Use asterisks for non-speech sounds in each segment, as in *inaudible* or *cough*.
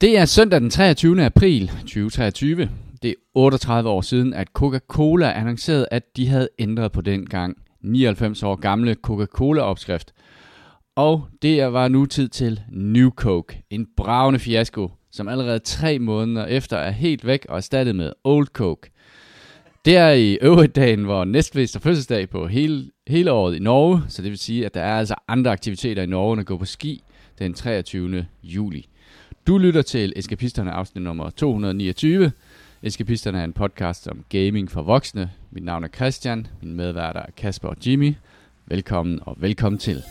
Det er søndag den 23. april 2023. Det er 38 år siden, at Coca-Cola annoncerede, at de havde ændret på den gang 99 år gamle Coca-Cola-opskrift. Og det var nu tid til New Coke, en bravende fiasko, som allerede tre måneder efter er helt væk og erstattet med Old Coke. Det er i øvrigt dagen, hvor næstflest er fødselsdag på hele, hele året i Norge, så det vil sige, at der er altså andre aktiviteter i Norge, end at gå på ski den 23. juli. Du lytter til Eskapisterne afsnit nummer 229. Eskapisterne er en podcast om gaming for voksne. Mit navn er Christian, min medværter er Kasper og Jimmy. Velkommen og velkommen til.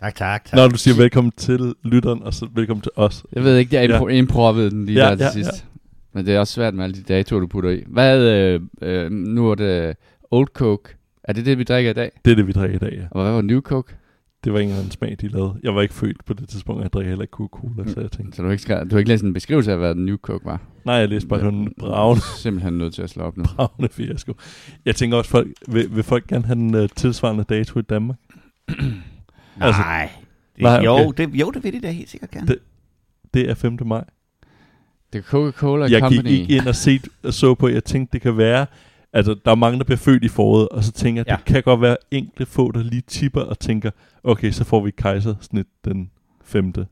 Tak, tak, tak. Når du siger velkommen til lytteren, og så velkommen til os. Jeg ved ikke, jeg impro- ja. improvede den lige Ja, der til ja, sidst. Men det er også svært med alle de datoer, du putter i. Hvad, øh, øh, nu er det Old Coke. Er det det, vi drikker i dag? Det er det, vi drikker i dag, ja. Og hvad var New Coke? Det var ikke engang en smag, de lavede. Jeg var ikke født på det tidspunkt, og jeg drikker heller ikke Coca-Cola, så jeg tænkte, Så du har ikke, skrevet, du har ikke læst en beskrivelse af, hvad New Coke var? nej, jeg læste bare sådan en bravende, *laughs* Simpelthen nødt til at slå op nu. bravende fiasko. Jeg tænker også, folk, vil, vil folk gerne have den uh, tilsvarende dato i Danmark? *clears throat* altså- Nej. Det, Nej, jo, okay. det, jo, det vil de da helt sikkert gerne. Det- Det er 5. maj. Det er Coca-Cola Jeg Company. gik ikke ind og set, og så på, jeg tænkte, det kan være, altså der er mange, der bliver født i foråret, og så tænker jeg, ja. Det kan godt være enkelte få, der lige tipper og tænker, okay, så får vi kejsersnit den 5. Det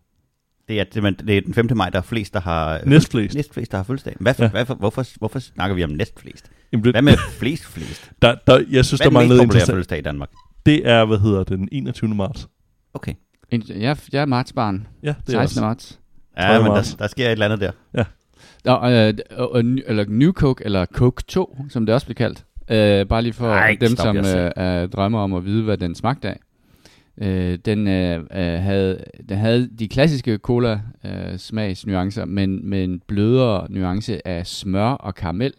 er, det, er den 5. maj, der er flest, der har... Næstflest. Næstflest, der har fødselsdag. Hvad, Ja. ja. hvad, hvorfor, hvorfor snakker vi om næstflest? Jamen, det, Hvad med flest flest? der, der, jeg synes, Hvad der er den manglede mest populære interessant. fødselsdag i Danmark? Det er, hvad hedder det, den 21. marts. Okay. En- Jeg, jeg er martsbarn. Ja, det er 16. også. marts. Ja, men der, der sker et eller andet der. Og, øh, og, og, eller New Coke, eller Coke 2, som det også bliver kaldt. Øh, bare lige for Ej, dem, stop som øh, øh, drømmer om at vide, hvad den smagte af. Øh, den, øh, øh, havde, den havde de klassiske cola-smagsnuancer, men med en blødere nuance af smør og karamel,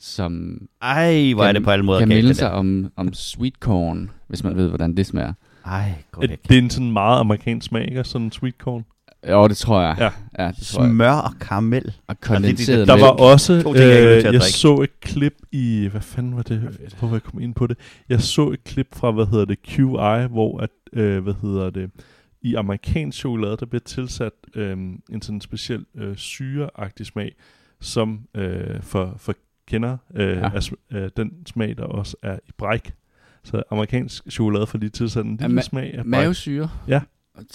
som Ej, hvor er Kan- det på alle måder kan det sig om, om sweet corn, hvis man ved, hvordan det smager. Ej, gå Det, væk. det er en sådan meget amerikansk smag, ikke? Sådan en sweet corn. Jo, det tror jeg. Ja. ja det tror jeg. Smør og karamel. Og kondenseret det- det- Der mælk. var også, To ting, jeg ikke øh, jeg så et klip i, hvad fanden var det, hvorfor jeg kom ind på det? Jeg så et klip fra, hvad hedder det, QI, hvor at, øh, hvad hedder det, i amerikansk chokolade, der bliver tilsat øh, en sådan speciel øh, syreagtig smag, som øh, for, for kender øh, Ja. ja. sm- øh, den smag, der også er i bræk. Så amerikansk chokolade får lige tilsat en Ja, lille ma- smag af. Mavesyre. Ja.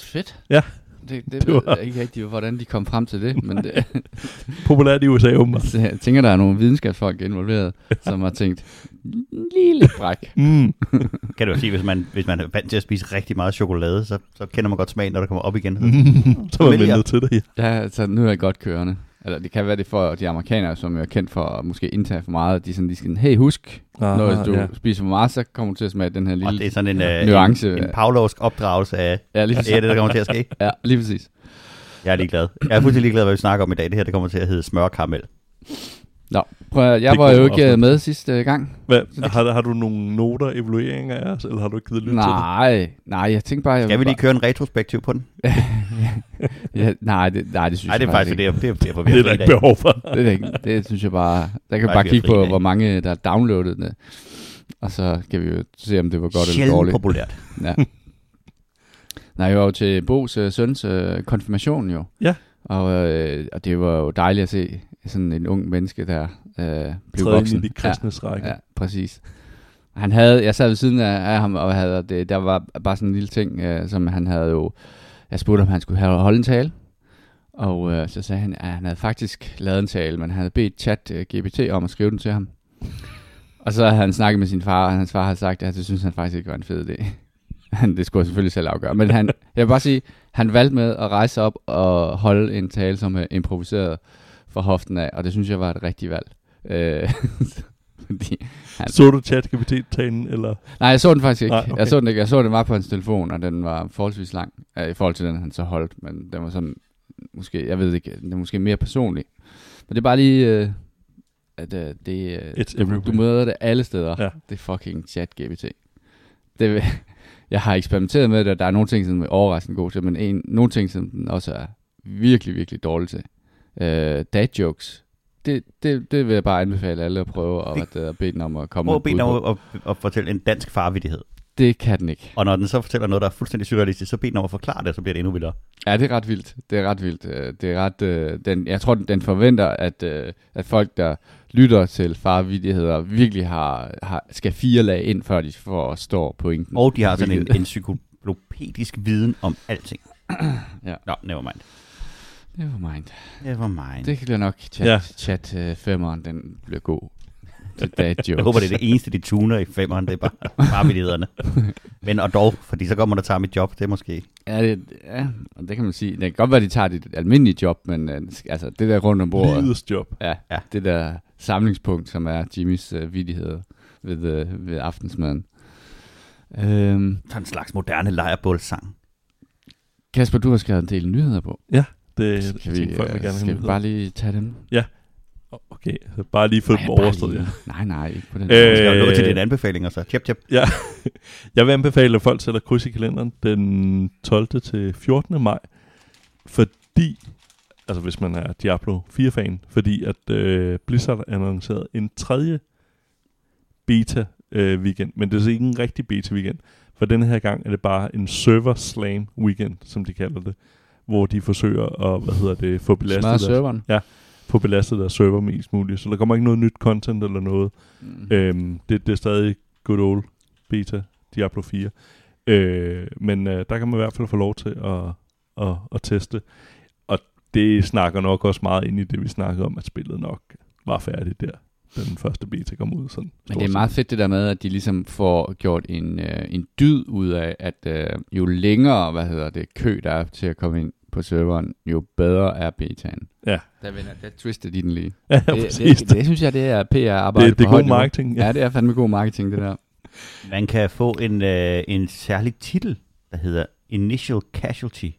Fedt. Ja. Det, det, *laughs* Det ved var- jeg ikke rigtig, hvordan de kom frem til det, men det, *laughs* Populært i USA, åbenbart. så *laughs* jeg tænker, der er nogle videnskabsfolk involveret, som har tænkt, lidt bræk. Mm. Kan du jo sige, hvis man, hvis man er vant til at spise rigtig meget chokolade, så, så kender man godt smagen, når der kommer op igen. så var man vælger. til det, ja. Ja, altså nu er jeg godt kørende. Eller det kan være det for de amerikanere, som er kendt for at måske indtage for meget. De sådan, de skal, hey husk, Aha, når du ja. spiser for meget, så kommer du til at smage den her Og det lille... er sådan en, uh, Nuance. en, en pavlovsk opdragelse af, Ja, lige det er det, der kommer til at ske. *laughs* Ja, lige præcis. Jeg er ligeglad. Jeg er fuldstændig ligeglad, hvad vi snakker om i dag. Det her, det kommer til at hedde smør og karamel. Nå, prøv at, jeg Det var jo ikke også. øh, med sidste gang. Hvad, har, har du nogle noter, evalueringer af os, eller har du ikke givet lytte til det? Nej, nej, jeg tænkte bare... Jeg Skal vi lige køre en retrospektiv på den? *laughs* ja, nej, det, nej, det synes Nej, det er jeg faktisk det, er, det, er, det er Det er der ikke behov for. Det, er det, ikke. det synes jeg bare... Der kan bare kigge på, dag. hvor mange der har downloadet det. Og så kan vi jo se, om det var godt eller Sjældent dårligt. populært. Ja. Nej, jeg var jo til Bo's øh, søns øh, konfirmation jo. Ja. Og, øh, og det var jo dejligt at se sådan en ung menneske, der øh, blev Træde voksen. i de kristnes række. Ja, ja, præcis. Han havde, jeg sad ved siden af, af ham, og havde, det, der var bare sådan en lille ting, øh, som han havde jo, jeg spurgte, om han skulle have holde en tale, og øh, så sagde han, at han havde faktisk lavet en tale, men han havde bedt chat øh, GPT om at skrive den til ham. og så havde han snakket med sin far, og hans far havde sagt, at det synes han faktisk ikke var en fed idé. *laughs* Han, det skulle jeg selvfølgelig selv afgøre. Men han, jeg vil bare sige, han valgte med at rejse op og holde en tale, som er improviseret fra hoften af, og det synes jeg var et rigtigt valg. Øh, *laughs* Fordi, han, Så du ChatGPT-talen, eller? nej, jeg så den faktisk ikke. Nej, Okay. okay. Jeg så den ikke. Jeg så den bare på hans telefon, og den var forholdsvis lang uh, i forhold til den, han så holdt. Men den var sådan, måske, jeg ved ikke, den er måske mere personlig. Men det er bare lige, uh, at uh, det, uh, It's du, du møder det alle steder. Ja. Det er fucking chat GPT. Det, *laughs* jeg har eksperimenteret med det, og der er nogle ting, som er overraskende god til, men en, nogle ting, som den også er virkelig, virkelig dårlig til. Uh, dad jokes. Det, det, det vil jeg bare anbefale alle at prøve, og at, uh, bede den om at komme Prøv med at bede den om at, at, at fortælle en dansk farvidighed. Det kan den ikke. Og når den så fortæller noget, der er fuldstændig surrealistisk, så bed den om at forklare det, så bliver det endnu vildere. Ja, det er ret vildt. Det er ret vildt. Øh, Det er ret, øh, den, jeg tror, den forventer, at, øh, at folk, der lytter til farvidigheder, virkelig har, har, skal fire lag ind, før de forstår pointen. Og de har sådan en encyklopædisk viden om alting. *clears throat* Ja. Nå, never mind. Never mind. Never mind. Det bliver nok chat, Ja. ja. chat øh, femeren, den bliver god dad *laughs* jokes. Jeg håber, det er det eneste, de tuner i femeren, det er bare farvidighederne. *laughs* Men og dog, fordi så kommer der tager mit job, det er måske... Ja, det, ja, og det kan man sige. Det kan godt være, de tager dit almindelige job, men øh, altså, det der rundt om bordet, Livets job. ja, Ja. ja. det der samlingspunkt, som er Jimmys øh, vidigheder ved, øh, ved aftensmaden. Øhm, Sådan en slags moderne lejrbålsang. Kasper, du har skrevet en del nyheder på. Det Skal vi, tænker folk vil øh, gerne skal vi bare lige tage dem? Okay, så bare lige få dem overstået. Ja. Nej, nej, ikke på den Øh, måde. Jeg skal jo nå til dine anbefalinger, så tjep, tjep. Ja, *laughs* jeg vil anbefale, at folk sætter kryds i kalenderen den 12. til 14. maj, fordi, altså hvis man er Diablo 4-fan, fordi at øh, Blizzard annoncerede en tredje beta øh, weekend, men det er så ikke en rigtig beta weekend, for denne her gang er det bare en server slam weekend, som de kalder det, hvor de forsøger at, hvad hedder det, få belastet, deres, serveren. få belastet deres server mest muligt. Så der kommer ikke noget nyt content eller noget. Mm. Øhm, det, det er stadig good old beta, Diablo 4. Øh, men øh, der kan man i hvert fald få lov til at, at, at teste. Og det snakker nok også meget ind i det, vi snakkede om, at spillet nok var færdigt der, da den første beta kom ud. Sådan, Men det er meget fedt det der med, at de ligesom får gjort en, øh, en dyd ud af, at øh, jo længere, hvad hedder det, kø der er til at komme ind på serveren, jo bedre er betaen. Ja. Der, vender, der twister de den lige. *laughs* Ja, Det, præcis. det, det, synes jeg, det er PR-arbejde det, det er god niveau. marketing. Ja. Ja, det er fandme god marketing, det der. Man kan få en, øh, en særlig titel, der hedder Initial Casualty.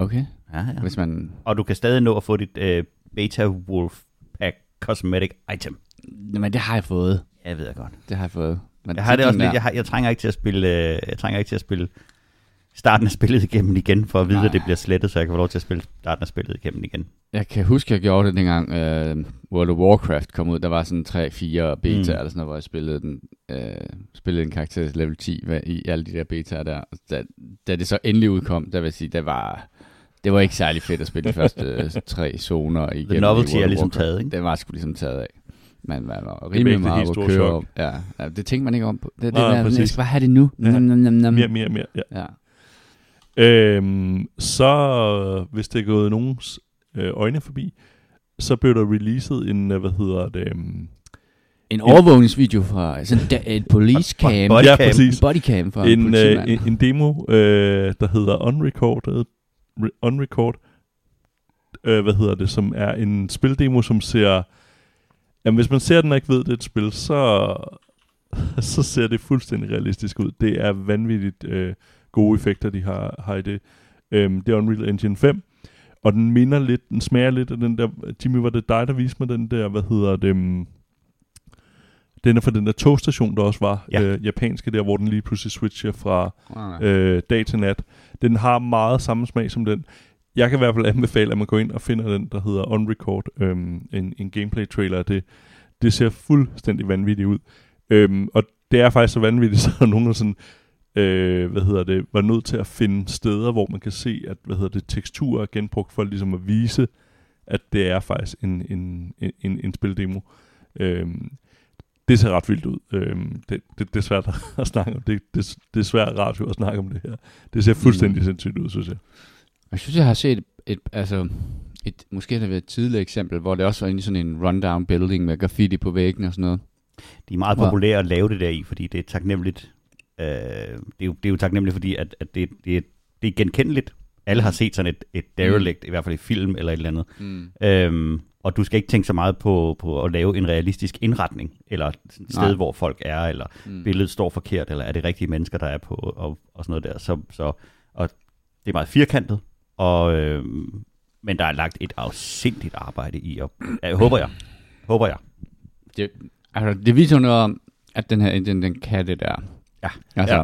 Okay, Ja, ja. hvis man... Og du kan stadig nå at få dit øh, Beta Wolf Cosmetic Item. Jamen, det har jeg fået. Jeg ved jeg godt. Det har jeg fået. Men Jeg har det også lidt, der- jeg, har, jeg trænger ikke til at spille, øh, jeg trænger ikke til at spille starten af spillet igennem igen, for at vide, Nej. at det bliver slettet, så jeg kan få lov til at spille starten af spillet igennem igen. Jeg kan huske, jeg gjorde det dengang uh, World of Warcraft kom ud. Der var sådan 3-4 beta Mm. eller sådan noget, hvor jeg spillede, den, uh, spillede en karakter til level 10 hvad, i alle de der betaer der. Da, da det så endelig udkom, der vil jeg sige, det var, det var ikke særlig fedt at spille de første øh, *laughs* tre zoner igennem. The i novelty er ligesom taget, ikke? Den var sgu ligesom taget af. Man, man var rimelig det meget store køre om. Ja, ja, det tænkte man ikke om. på. Det, det Nej, der, jeg skal bare have det nu. Ja. Nam, nam, nam, nam. Mere, mere, mere. Ja. Ja. Øhm, så, hvis det er gået nogens øh, øjne forbi, så blev der releaset en, øh, hvad hedder det, øhm, En overvågningsvideo fra sådan da- et police cam. Bodycam. ja, præcis. Bodycam fra en, en, øh, en, en demo, øh, der hedder Unrecorded, re, Unrecord, øh, hvad hedder det, som er en spildemo, som ser, jamen hvis man ser den og ikke ved, det er et spil, så, *laughs* så ser det fuldstændig realistisk ud. Det er vanvittigt øh, gode effekter, de har, har i det. Øhm, det er Unreal Engine 5, og den minder lidt, den smager lidt af den der, Jimmy, var det dig, der viste mig den der, hvad hedder det, um, den er fra den der togstation, der også var, Ja. øh, japanske der, hvor den lige pludselig switcher fra Ah, øh, dag til nat. Den har meget samme smag som den. Jeg kan i hvert fald anbefale, at man går ind og finder den, der hedder Unrecord, øhm, en, en gameplay-trailer det. Det ser fuldstændig vanvittigt ud. Øhm, og det er faktisk så vanvittigt, *laughs* så er nogen der sådan, øh, hvad hedder det, var nødt til at finde steder, hvor man kan se, at hvad hedder det, teksturer er genbrugt for ligesom at vise, at det er faktisk en, en, en, en spildemo. Øhm, det ser ret vildt ud. Øhm, det, det, det er svært *laughs* at snakke om. Det, det, det er svært radio at snakke om det her. Det ser fuldstændig mm. sindssygt ud, synes jeg. Jeg synes, jeg har set et, et altså, et, måske har det været et tidligere eksempel, hvor det også var inde i sådan en rundown building med graffiti på væggen og sådan noget. De er meget Wow. populære at lave det der i, fordi det er taknemmeligt. Øh, det, er jo, det er jo taknemmeligt, fordi at, at det, det, er, det er genkendeligt. Alle har set sådan et, et derelict, mm. i hvert fald i film eller et eller andet. Mm. Øhm, og du skal ikke tænke så meget på, på at lave en realistisk indretning, eller et sted, Nej. hvor folk er, eller Mm. billedet står forkert, eller er det rigtige mennesker, der er på, og, og sådan noget der. Så, så, og det er meget firkantet, og, øh, men der er lagt et afsindigt arbejde i, og jeg håber jeg, håber jeg. Det, altså, det viser noget om, at den her engine, den kan det der. Ja. Altså, ja.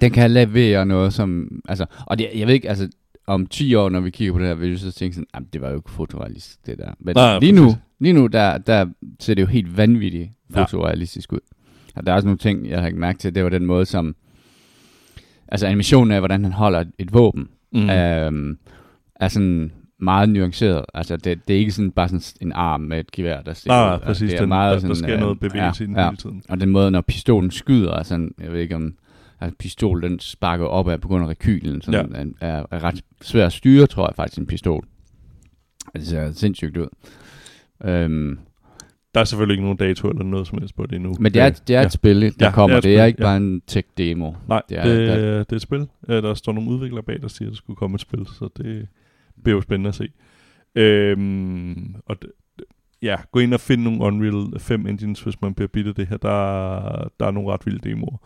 den kan levere noget, som... Altså, og det, jeg ved ikke, altså, om 10 år, når vi kigger på det her, vil vi så tænke sådan, "Jamen, det var jo ikke fotorealistisk, det der. Men Nej, lige nu, lige nu der, der ser det jo helt vanvittigt fotorealistisk ud. Og der er også nogle ting, jeg har ikke mærke til, det var den måde, som... Altså animationen af, hvordan han holder et, våben, Mm. øhm, er sådan meget nuanceret. Altså, det, det er ikke sådan bare sådan en arm med et gevær, der stikker Nej, Altså, præcis. det er Den, meget der, der sådan, sker øh, noget bevægelse i den ja, hele tiden. Og den måde, når pistolen skyder, er sådan, jeg ved ikke om altså, pistol, den sparker op af på grund af rekylen, sådan, ja. er, er, ret svær at styre, tror jeg faktisk, en pistol. Altså, det ser sindssygt ud. Øhm, Der er selvfølgelig ikke nogen dato eller noget som helst på det endnu. men det er, det er et ja. spil, der Ja, kommer. det Det er er, et ikke ja. bare en tech-demo. Nej, Det det er- er, der- det, det er et spil. Øh, Der står nogle udviklere bag, der siger, at der skulle komme et spil, så det bliver jo spændende at se. Øhm, og det, ja, gå ind og find nogle Unreal 5 engines, hvis man bliver bidt af det her. Der, der er nogle ret vilde demoer.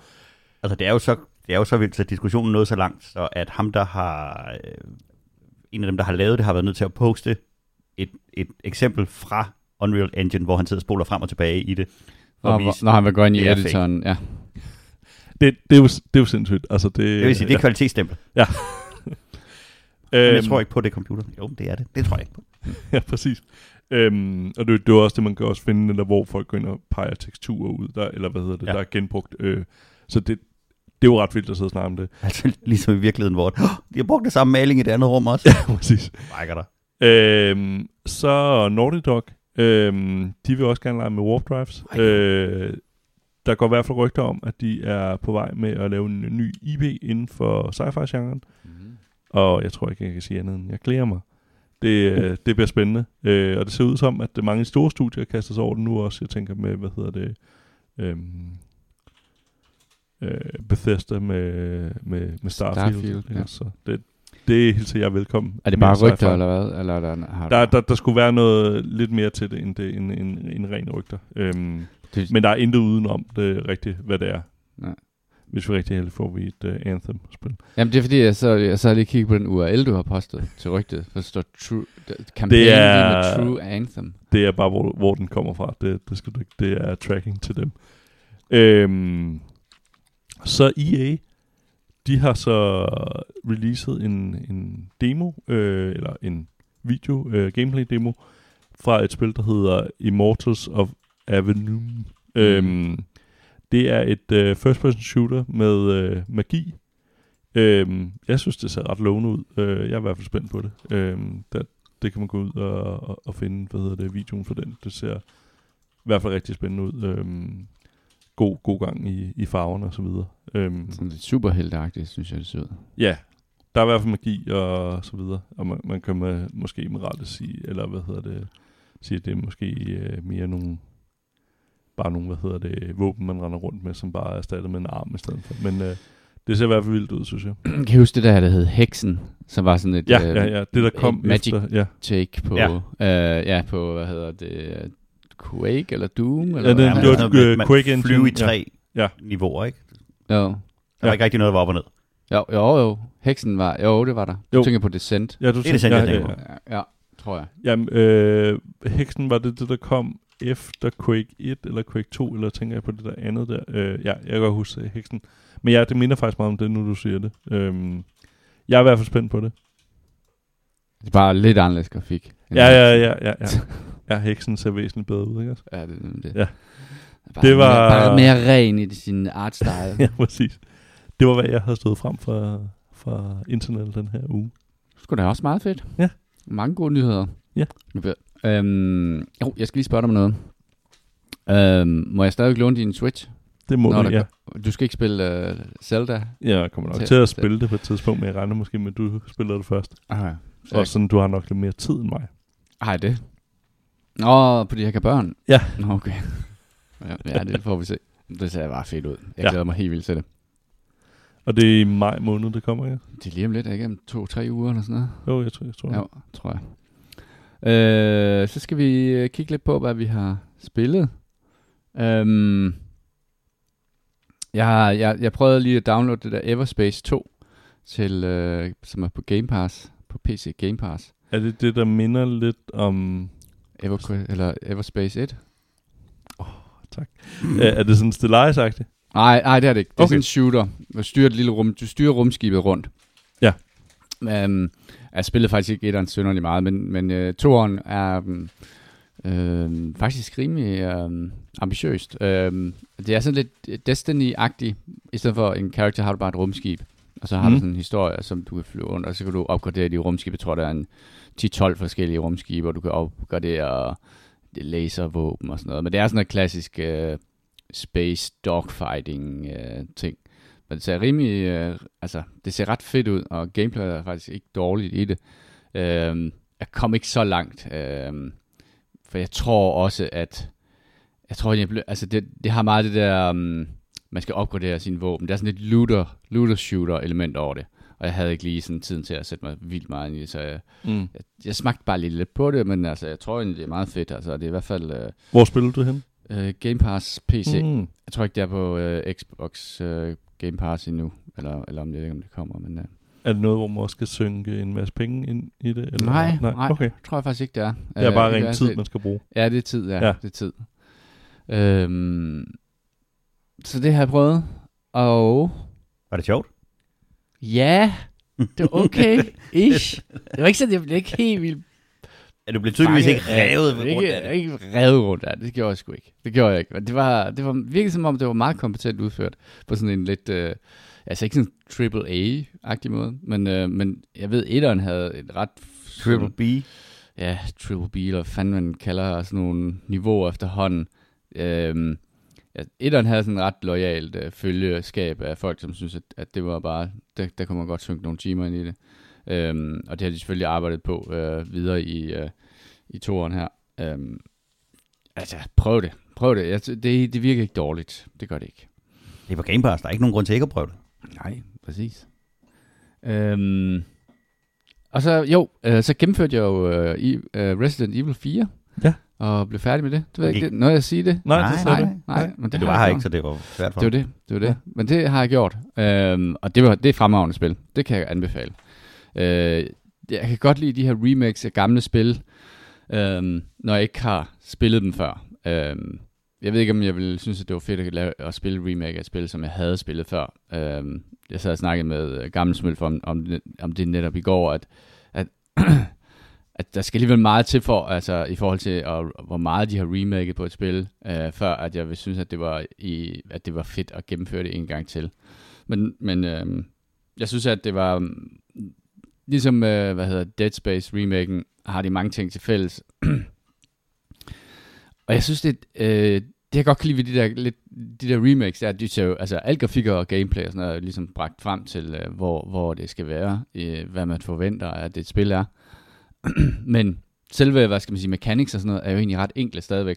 Altså, det er jo så, det er jo så vildt, så diskussionen nåede så langt, så at ham, der har, øh, en af dem, der har lavet det, har været nødt til at poste et, et eksempel fra Unreal Engine, hvor han sidder og spoler frem og tilbage i det. At vise, når han vil gå ind i editoren, ja. Det, det, er, jo, det er jo sindssygt. Altså, det, det vil sige, det er ja. *laughs* kvalitetsstempel. Øhm, Men jeg tror ikke på, det er computer. Jo, det er det. Det tror jeg ikke på. *laughs* Ja, præcis. Øhm, og det, det er også det, man kan også finde, der, hvor folk går ind og peger teksturer ud, der, eller hvad hedder det, Ja. ja. der er genbrugt. Øh, så det, det er jo ret vildt at sidde og snakke om det. *laughs* Altså, ligesom i virkeligheden, hvor oh, de har brugt det samme maling i det andet rum også. Ja, præcis. Rækker der. Øhm, så Naughty Dog, øhm, de vil også gerne lege med warp drives. Ej. Øh, der går i hvert fald rygter om, at de er på vej med at lave en ny IP inden for sci-fi-genren. Mm-hmm. Og jeg tror ikke, jeg kan sige andet end, jeg glæder mig. Det, uh. det bliver spændende. Øh, og det ser ud som, at mange store studier kaster sig over det nu også. Jeg tænker med, hvad hedder det, øhm, øh, Bethesda med, med, med Starfield. Starfield, ja. ja. Så det, det hilser jeg velkommen. Er det bare rygter, eller hvad? Eller er der, har Der, der, der skulle være noget lidt mere til det, end, det, end, end, end ren rygter. Øhm, det, men der er intet udenom det rigtigt, hvad det er. Nej. Hvis vi rigtig heldige, får vi et uh, Anthem-spil. Jamen det er fordi, jeg så, jeg så lige kigget på den URL, du har postet til rygtet. Der står true, Det er- med True Anthem. Det er bare, hvor, hvor den kommer fra. Det, det, skal du det er tracking til dem. Øhm, så EA, de har så releaset en, en demo, øh, eller en video, øh, gameplay demo, fra et spil, der hedder Immortals of Avenue. Mm. Øhm, det er et øh, first-person shooter med øh, magi. Øhm, jeg synes, det ser ret lovende ud. Øh, jeg er i hvert fald spændt på det. Øhm, der, det kan man gå ud og, og, og finde, hvad hedder det, videoen for den. Det ser i hvert fald rigtig spændende ud. Øhm, god, god gang i, i farverne og så videre. Øhm, Sådan lidt superhelteagtigt, synes jeg, det ser ud. ja, der er i hvert fald magi og så videre. Og man, man kan med, måske med rette sige, eller hvad hedder det, sige, at det er måske øh, mere nogle, bare nogle, hvad hedder det, våben, man render rundt med, som bare er erstattet med en arm i stedet for. Men øh, det ser i hvert fald vildt ud, synes jeg. *clears throat* kan I huske det der, der hed Heksen? Som var sådan et Ja, øh, ja, ja. Det, der kom Magic efter, ja. take på, ja. Øh, ja, på, hvad hedder det, Quake eller Doom? Eller Ja, hvad? det- Ja, altså, øh, man Quake Engine, flyve i ja. tre Ja. niveauer, ikke? Jo. Der var Ja. ikke rigtig noget, der var op og ned. Jo, jo, jo. Heksen var, jo, det var der. Du Jo. tænker på Descent. Ja, du Det er det, jeg tænker på. Ja, ja, tror jeg. Jamen, øh, Heksen var det det, der kom efter Quake 1 eller Quake 2, eller tænker jeg på det der andet der? Øh, ja, jeg kan godt huske Heksen. Men ja, det minder faktisk meget om det, nu du siger det. Øhm, jeg er i hvert fald spændt på det. Det er bare lidt anderledes grafik. Ja, ja, ja, ja, ja. *laughs* Ja, Heksen ser væsentligt bedre ud, ikke også? Ja, det, det, det. Ja. Bare Det var- Mere, bare mere ren i sin art style. *laughs* ja, præcis. Det var, hvad jeg havde stået frem fra, fra internettet den her uge. Skulle da også meget fedt. Ja. Mange gode nyheder. Ja. Øhm, jo, jeg skal lige spørge dig om noget. Øhm, må jeg stadig låne din Switch? Det må du, ja. Du skal ikke spille uh, Zelda? Jeg kommer nok Til- til at spille det på et tidspunkt, men jeg regner måske med, at du spiller det først. Okay. Og sådan, du har nok lidt mere tid end mig. Har det? Nå, fordi jeg kan børn? Ja. Nå, okay. Ja, det får vi se. Det ser bare fedt ud. Jeg Ja. glæder mig helt vildt til det. Og det er i maj måned, det kommer, ja? Det er lige om lidt, ikke? Om to-tre uger eller sådan noget. Jo, jeg tror, jeg tror. Ja, tror jeg. Øh, så skal vi øh, kigge lidt på, hvad vi har spillet. Øhm, jeg, har, jeg, jeg prøvede lige at downloade det der Everspace 2, til, øh, som er på Game Pass, på PC Game Pass. Er det det, der minder lidt om... Ever, eller Everspace 1? Mm. Er, er det sådan Stellaris-agtigt? Nej, nej, det er det ikke. Det er Okay. sådan en shooter. Du styrer, et lille rum, du styrer rumskibet rundt. Ja. Um, jeg spillede faktisk ikke etteren synderligt meget, men, men uh, toeren er um, uh, faktisk rimelig um, ambitiøst. Um, det er sådan lidt Destiny-agtigt. I stedet for en karakter har du bare et rumskib. Og så har Mhm. du sådan en historie, som du kan flyve rundt, og så kan du opgradere de rumskib. Jeg tror, der er en 10-12 forskellige rumskibe, og du kan opgradere laservåben og sådan noget. Men det er sådan noget klassisk uh, space dogfighting uh, ting. Men det ser rimelig, uh, altså det ser ret fedt ud, og gameplay er faktisk ikke dårligt i det. Uh, jeg kom ikke så langt, uh, for jeg tror også, at jeg tror, jeg blev, altså det, det har meget det der, um, man skal opgradere sine våben. Der er sådan et looter, looter shooter element over det. Og jeg havde ikke lige sådan tiden til at sætte mig vildt meget ind i så jeg, Mm. jeg, jeg smagte bare lige lidt på det, men altså, jeg tror egentlig, det er meget fedt. Altså, det er i hvert fald uh, Hvor spiller du hen? uh, Game Pass PC. Mm. Jeg tror ikke, det er på uh, Xbox uh, Game Pass endnu, eller, eller om det ikke, om det kommer. Men, uh, Er det noget, hvor man også skal synke en masse penge ind i det? Eller? nej, nej, nej. Okay. tror jeg faktisk ikke, det er. Det er Øh, bare det ren tid, det- man skal bruge. Ja, det er tid, ja. Ja. ja. Det er tid. Øhm, så det har jeg prøvet. Og Var det sjovt? Ja, det var okay. Ish. Det var ikke sådan, jeg blev ikke helt vildt Er du blevet tydeligvis ikke revet ved ikke, rundt af det? Ikke revet rundt af det. Det gjorde jeg sgu ikke. Det gjorde jeg ikke. Men det var, det var virkelig som om, det var meget kompetent udført. På sådan en lidt, øh, altså ikke sådan triple A-agtig måde. Men, øh, men jeg ved, etteren havde et ret... Triple B. ja, Triple B, eller fanden man kalder sådan nogle niveauer efterhånden. Øhm, ja, etteren havde sådan et ret lojalt øh, følgeskab af folk, som synes, at, at det var bare, der, der kunne man godt synke nogle timer ind i det. Øhm, og det har de selvfølgelig arbejdet på øh, videre i, øh, i toeren her. Øhm, altså, prøv det. Prøv det. Jeg, det. Det virker ikke dårligt. Det gør det ikke. Det er på Game Pass. Der er ikke nogen grund til ikke at prøve det. Nej, præcis. Øhm, og så, jo, øh, så gennemførte jeg jo øh, i, øh, Resident Evil 4. Ja. Og blev færdig med det. Det ved jeg ikke, Ikke- det, noget jeg sige det? Nej, Nej, det nej, nej, du. nej, men Det, har var her ikke, så det var svært for Det var det, det var det. Ja. Men det har jeg gjort. Øhm, og det var det er et fremragende spil. Det kan jeg anbefale. Øh, jeg kan godt lide de her remakes af gamle spil, øhm, når jeg ikke har spillet dem før. Øhm, jeg ved ikke, om jeg ville synes, at det var fedt at, lave, at spille remake af et spil, som jeg havde spillet før. Øhm, jeg sad og snakkede med øh, gamle smøl om, om, det, om det netop i går, at, at, *clears throat* at der skal alligevel meget til for, altså i forhold til, og, hvor meget de har remaket på et spil, øh, før at jeg vil synes, at det var i, at det var fedt at gennemføre det en gang til. Men, men øh, jeg synes, at det var ligesom, øh, hvad hedder Dead Space remaken, har de mange ting til fælles. *clears throat* og jeg synes, det, øh, det jeg godt kan lide ved de der, lidt, de der remakes, er, at de ser jo, altså alt grafikker og gameplay og sådan noget, er ligesom bragt frem til, øh, hvor, hvor det skal være, øh, hvad man forventer, at det et spil er. *clears throat* Men selve, hvad skal man sige, mechanics og sådan noget, er jo egentlig ret enkle stadigvæk.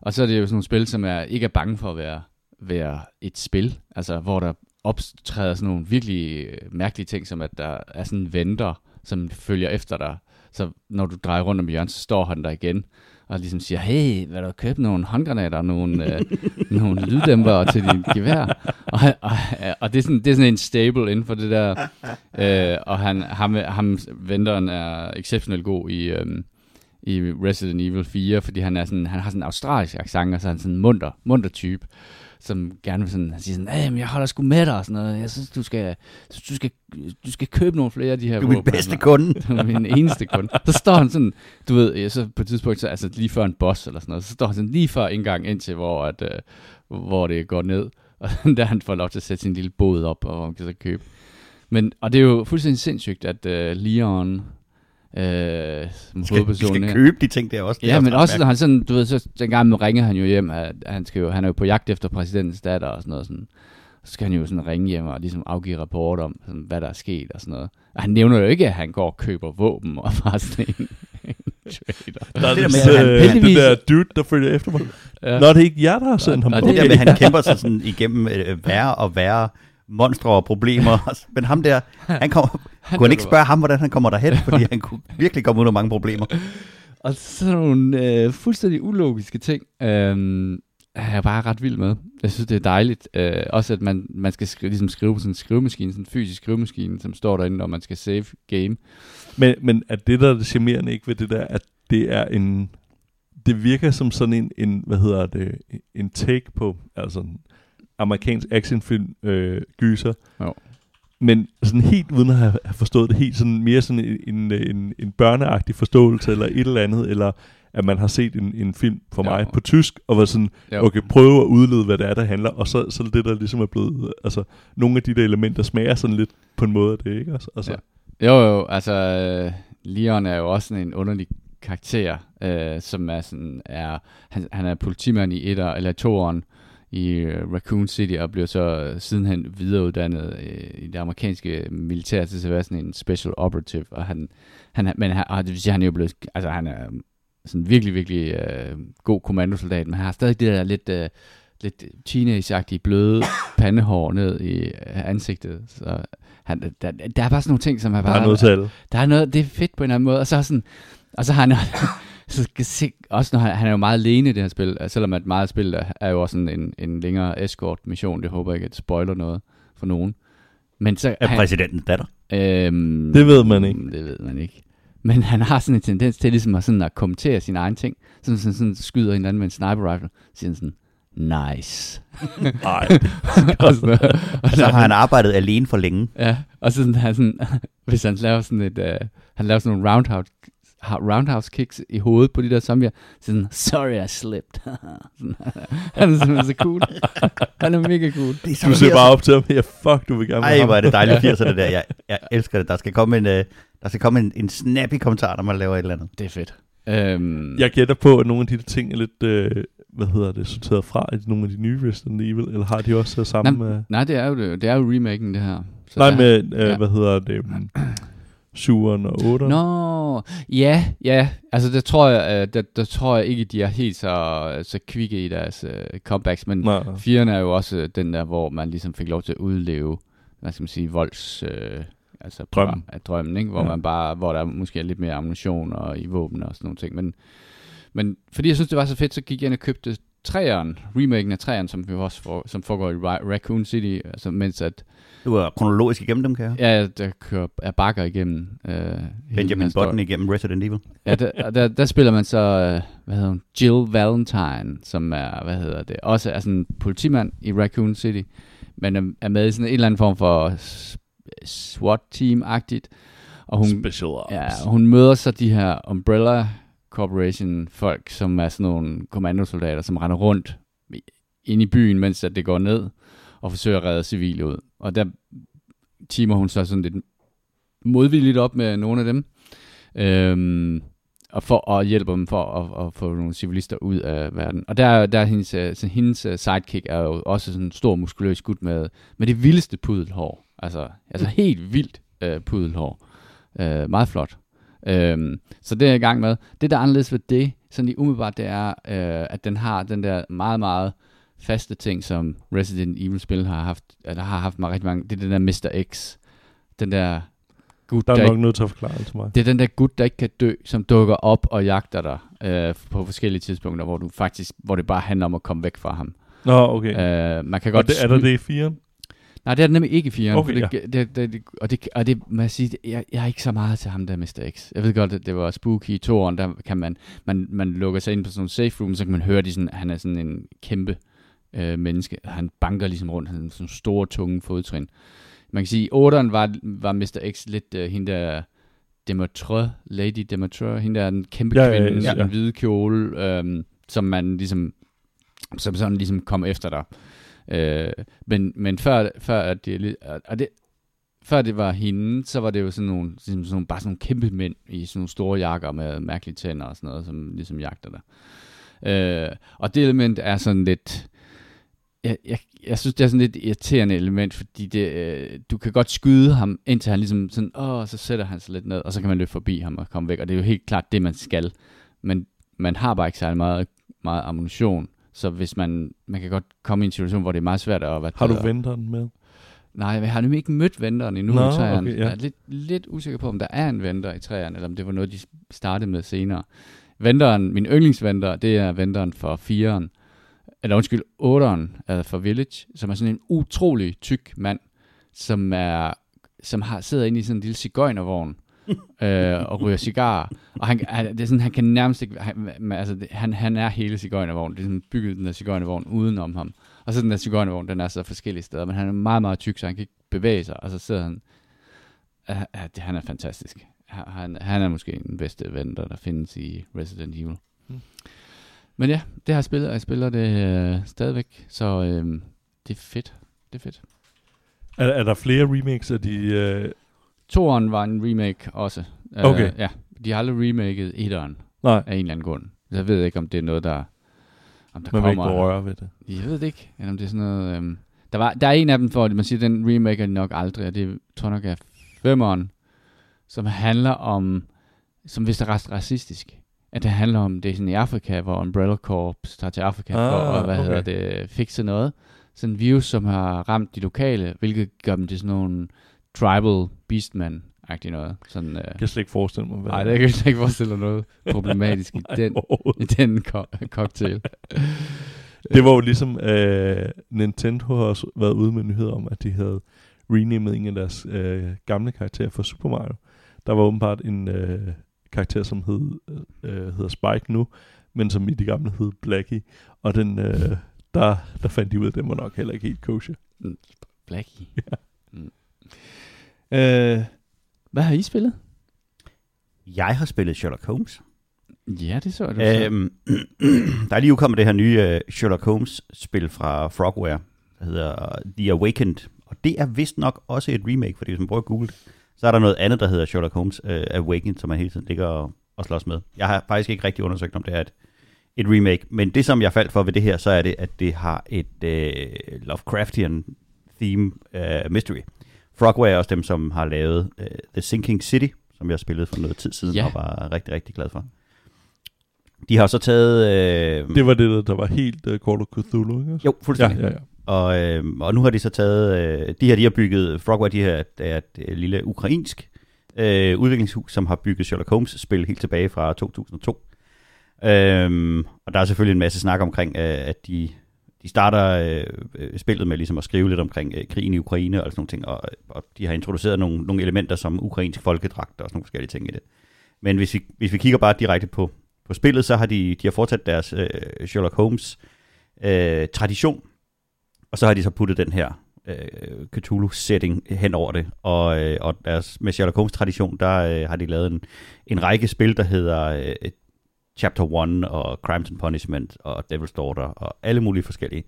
Og så er det jo sådan nogle spil, som er ikke er bange for at være, være et spil, altså hvor der optræder sådan nogle virkelig øh, mærkelige ting, som at der er sådan en venter, som følger efter dig. Så når du drejer rundt om hjørnet, så står han der igen, og ligesom siger, hey, hvad du købe nogle håndgranater, og nogle, øh, *laughs* nogle lyddæmper til din gevær. Og, og, og det, er sådan, det er sådan en stable inden for det der. Øh, og han, ham, ham, venteren er exceptionelt god i, øh, i Resident Evil 4, fordi han, er sådan, han har sådan en australsk accent, og så er han sådan en munter, munter type, som gerne vil sådan, han siger sådan, hey, men jeg holder sgu med dig, og sådan noget. Jeg synes, du skal, du skal, du skal købe nogle flere af de her Du er min våben." bedste kunde. *laughs* Det var min eneste kunde. Så står han sådan, du ved, ja, så på et tidspunkt, så, altså lige før en boss eller sådan noget, så står han sådan lige før indgang ind til, hvor, at, øh, hvor det går ned. Og *laughs* der han får lov til at sætte sin lille båd op, og hvor han kan så købe. Men, og det er jo fuldstændig sindssygt, at øh, Leon, øh, som skal, hovedperson skal købe de ting der også. Det Ja, men også når han sådan, du ved, så dengang ringer han jo hjem, at han, skal jo, han er jo på jagt efter præsidentens datter og sådan noget sådan. Så skal han jo sådan ringe hjem og ligesom afgive rapport om, sådan, hvad der er sket og sådan noget. Og han nævner jo ikke, at han går og køber våben og bare sådan en, trader. Der er Det der med, at han øh, heldigvis- det der dude, der følger efter mig. Ja. Nå, det er ikke jer, der har sendt ham. og Det det- der med, at han *laughs* kæmper sig sådan igennem øh, værre og værre monstre og problemer. *laughs* Men ham der, han kommer, kunne han ikke spørge ham, hvordan han kommer derhen? *laughs* Fordi han kunne virkelig komme ud af mange problemer. *laughs* og sådan nogle øh, fuldstændig ulogiske ting, øh, er jeg bare ret vild med. Jeg synes, det er dejligt. Øh, også at man, man skal skrive, ligesom skrive på sådan en skrivemaskine, sådan en fysisk skrivemaskine, som står derinde, når man skal save game. Men, men er det, der er det charmerende ikke ved det der, at det er en... Det virker som sådan en, en hvad hedder det, en take på, altså en amerikansk actionfilm, øh, gyser. Jo. Men sådan helt uden at have, forstået det, helt sådan mere sådan en, en, en, en børneagtig forståelse, eller et eller andet, eller at man har set en, en film for Jo. mig på tysk, og var sådan, Jo. okay, prøve at udlede, hvad det er, der handler, og så, så det, der ligesom er blevet, altså, nogle af de der elementer smager sådan lidt på en måde af det, ikke? Altså, altså, Ja. Jo, jo, altså, øh, Leon er jo også sådan en underlig karakter, øh, som er sådan, er, han, han er politimand i etter, eller toeren i øh, Raccoon City, og bliver så øh, sidenhen videreuddannet øh, i det amerikanske militær til at være sådan en special operative, og han, han men han, og det vil sige, han er jo blevet, altså han er sådan virkelig, virkelig øh, god kommandosoldat, men han har stadig det der lidt, øh, lidt teenage-agtige bløde *coughs* pandehår ned i øh, ansigtet, så han, der, der er bare sådan nogle ting, som er der bare... er noget til alle. Der er noget, det er fedt på en eller anden måde, og så sådan, og så har han *coughs* *laughs* så skal se, også når han, han er jo meget alene i det her spil, altså selvom at meget af spillet er, er jo også sådan en, en længere escort-mission, det håber jeg ikke, at det spoiler noget for nogen. Men så, Er han, præsidentens datter? øhm, Det ved man ikke. Det ved man ikke. Men han har sådan en tendens til ligesom at, sådan at kommentere sine egne ting. Sådan, sådan, sådan skyder en eller anden med en sniper rifle, siger sådan, nice. Nej. og sådan, og Så har han arbejdet alene for længe. Ja, og så sådan, han sådan, *laughs* hvis han laver sådan et, uh, han laver sådan nogle roundhouse, ha- roundhouse kicks i hovedet på de der zombier, så sådan, sorry I slipped. *laughs* sådan, han er simpelthen så cool. Han er mega cool. Det er så Du ser bare op til ham, ja fuck, du vil gerne Ej, med hvor er det dejligt 80'erne det der. Jeg, jeg elsker det. Der skal komme en, øh, der skal komme en, en snappy kommentar, når man laver et eller andet. Det er fedt. Øhm, Jeg gætter på, at nogle af de der ting er lidt, øh, hvad hedder det, sorteret fra i nogle af de nye Resident Evil, eller har de også samme... nej, øh, nej, det er jo det. Det er jo remaken, det her. Så nej, der- med, øh, ja. hvad hedder det, *clears throat* 7'eren og 8'eren. Nå, ja, ja. Altså, der tror jeg, øh, der, der tror jeg ikke, de er helt så, så kvikke i deres uh, comebacks, men Nej. Firen er jo også øh, den der, hvor man ligesom fik lov til at udleve, hvad skal man sige, volds... Øh, altså Drømmen. Af drømmen, ikke? Hvor, ja. man bare, hvor der måske er lidt mere ammunition og i våben og sådan nogle ting. Men, men fordi jeg synes, det var så fedt, så gik jeg ind og købte træeren, remaken af træeren, som, vi også for, som foregår i Ra- Raccoon City, altså mens at, Du er kronologisk igennem dem, kan jeg. ja, der kører er bakker igennem. Øh, Benjamin. Button igennem Resident Evil. Ja, der, og der, der spiller man så, øh, hvad hedder hun, Jill Valentine, som er, hvad hedder det, også er sådan en politimand i Raccoon City, men er, er med i sådan en eller anden form for SWAT-team-agtigt. Og hun, Special Ops. ja, og hun møder så de her Umbrella Corporation folk, som er sådan nogle kommandosoldater, som render rundt i- inde i byen, mens at det går ned, og forsøger at redde civile ud. Og der timer hun så sådan lidt modvilligt op med nogle af dem, øhm, og for at hjælpe dem for at, at få nogle civilister ud af verden. Og der, der er hendes, øh, så hendes øh, sidekick er jo også sådan en stor muskuløs gut med, med det vildeste pudelhår. Altså, altså helt vildt øh, pudelhår. Øh, meget flot. Øhm, så det er jeg i gang med. Det, der er anderledes ved det, sådan lige umiddelbart, det er, øh, at den har den der meget, meget faste ting, som Resident Evil-spil har haft, eller har haft mig rigtig mange. Det er den der Mr. X. Den der gut, Der der, er ikke nok nødt til at forklare det til mig. det er den der gut, der ikke kan dø, som dukker op og jagter dig øh, på forskellige tidspunkter, hvor du faktisk, hvor det bare handler om at komme væk fra ham. Nå, okay. Øh, man kan og godt det, er der det i 4'eren? Nej, det er det nemlig ikke i firen. Okay, det, det, det, det, og det, og det må jeg sige, det- jeg, jeg er ikke så meget til ham der Mr. X. Jeg ved godt, at det var spooky i toeren, der kan man, man, man lukker sig ind på sådan nogle safe room, så kan man høre, sådan, han er sådan en kæmpe øh, menneske. Han banker ligesom rundt, han har sådan store, tunge fodtrin. Man kan sige, i 8'eren var, var Mr. X lidt øh, hende der Demetre, Lady Demetre, hende der den kæmpe Ja, ja, ja, kvinde ja, i ja. den hvide kjole, øh, som man ligesom, som sådan ligesom kom efter dig. Øh, men, men før, før, at det, og det, før det var hende, så var det jo sådan nogle, ligesom sådan nogle, bare sådan nogle kæmpe mænd i sådan nogle store jakker med mærkelige tænder og sådan noget, som ligesom jagter dig. Øh, og det element er sådan lidt, jeg, jeg, jeg synes, det er sådan lidt irriterende element, fordi det, øh, du kan godt skyde ham, indtil han ligesom sådan, åh, så sætter han sig lidt ned, og så kan man løbe forbi ham og komme væk, og det er jo helt klart det, man skal. Men man har bare ikke særlig meget, meget ammunition, så hvis man, man kan godt komme i en situation, hvor det er meget svært at... Hvad Har du venteren med? Nej, jeg har nemlig ikke mødt venteren endnu Nå, i træerne. okay, ja. Jeg er lidt, lidt usikker på, om der er en venter i træerne, eller om det var noget, de startede med senere. Venderen, min yndlingsventer, det er venderen for 4'eren, eller undskyld, 8'eren altså for Village, som er sådan en utrolig tyk mand, som er som har sidder inde i sådan en lille cigøjnervogn, *laughs* øh, og ryger cigar. Og han, han, det er sådan, han kan nærmest ikke... Han, altså, det, han, han er hele cigøjnervognen. Det er sådan bygget den der cigøjnervogn udenom ham. Og så den der cigøjnervogn, den er så forskellige steder, men han er meget, meget tyk, så han kan ikke bevæge sig. Og så sidder han... Uh, det, han er fantastisk. Han, han er måske den bedste ven, der findes i Resident Evil. Mm. Men ja, det har jeg spillet, og jeg spiller det øh, stadigvæk, så øh, det er fedt. Det er fedt. Er, er der flere remakes af de... Øh... Toren var en remake også. Okay. Uh, ja, de har aldrig remaket etteren Nej. af en eller anden grund. Jeg ved ikke, om det er noget, der... Om der Man kommer... ikke røre ved det. Jeg ved det ikke. Eller om det er sådan noget... Øhm, der, var, der er en af dem, for man siger, den remake er nok aldrig, og det tror jeg nok er femmeren, som handler om... Som hvis det er racistisk. At det handler om, det er sådan i Afrika, hvor Umbrella Corps tager til Afrika ah, for at, hvad okay. hedder det, fikse noget. Sådan en virus, som har ramt de lokale, hvilket gør dem til sådan nogle tribal beastmen agtigt noget. Sådan, øh, Jeg kan slet ikke forestille mig, hvad nej, det kan jeg slet ikke forestille mig noget problematisk i *laughs* den, i den co- cocktail. *laughs* Det var jo ligesom, øh, Nintendo har også været ude med nyheder om, at de havde renamet en af deres øh, gamle karakterer for Super Mario. Der var åbenbart en øh, karakter, som hed, øh, hedder Spike nu, men som i de gamle hed Blackie. Og den, øh, der, der fandt de ud af, at den var nok heller ikke helt kosher. Blackie. *laughs* Ja. Mm. Øh, hvad har I spillet? Jeg har spillet Sherlock Holmes. Ja, det så jeg. Øhm, *clears throat* der er lige udkommet det her nye uh, Sherlock Holmes-spil fra Frogware, der hedder The Awakened. Og det er vist nok også et remake, fordi hvis man at google så er der noget andet, der hedder Sherlock Holmes uh, Awakened, som man hele tiden ligger og, og slås med. Jeg har faktisk ikke rigtig undersøgt, om det er et, et remake, men det, som jeg faldt for ved det her, så er det, at det har et uh, Lovecraftian theme uh, mystery. Frogware er også dem, som har lavet uh, The Sinking City, som jeg spillede for noget tid siden, Ja. og var rigtig, rigtig glad for. De har så taget... Øh, Det var det, der var helt uh, Call of Cthulhu, ikke? jo, ja, fuldstændig. ja, ja. Og, øh, og nu har de så taget... Øh, de her, de har bygget... Frogware, de her, er et øh, lille ukrainsk øh, udviklingshus, som har bygget Sherlock Holmes-spil helt tilbage fra 2002. Øhm, og der er selvfølgelig en masse snak omkring, øh, at de, de starter øh, øh, spillet med ligesom at skrive lidt omkring øh, krigen i Ukraine og sådan nogle ting, og, øh, og de har introduceret nogle, nogle elementer som ukrainsk folkedragt og sådan nogle forskellige ting i det. Men hvis vi, hvis vi kigger bare direkte på, på spillet, så har de, de har fortsat deres øh, Sherlock Holmes øh, tradition, og så har de så puttet den her øh, Cthulhu-setting hen over det. Og, øh, og deres, med Sherlock Holmes-tradition, der øh, har de lavet en, en række spil, der hedder øh, Chapter 1 og Crimes and Punishment og Devil's Daughter og alle mulige forskellige.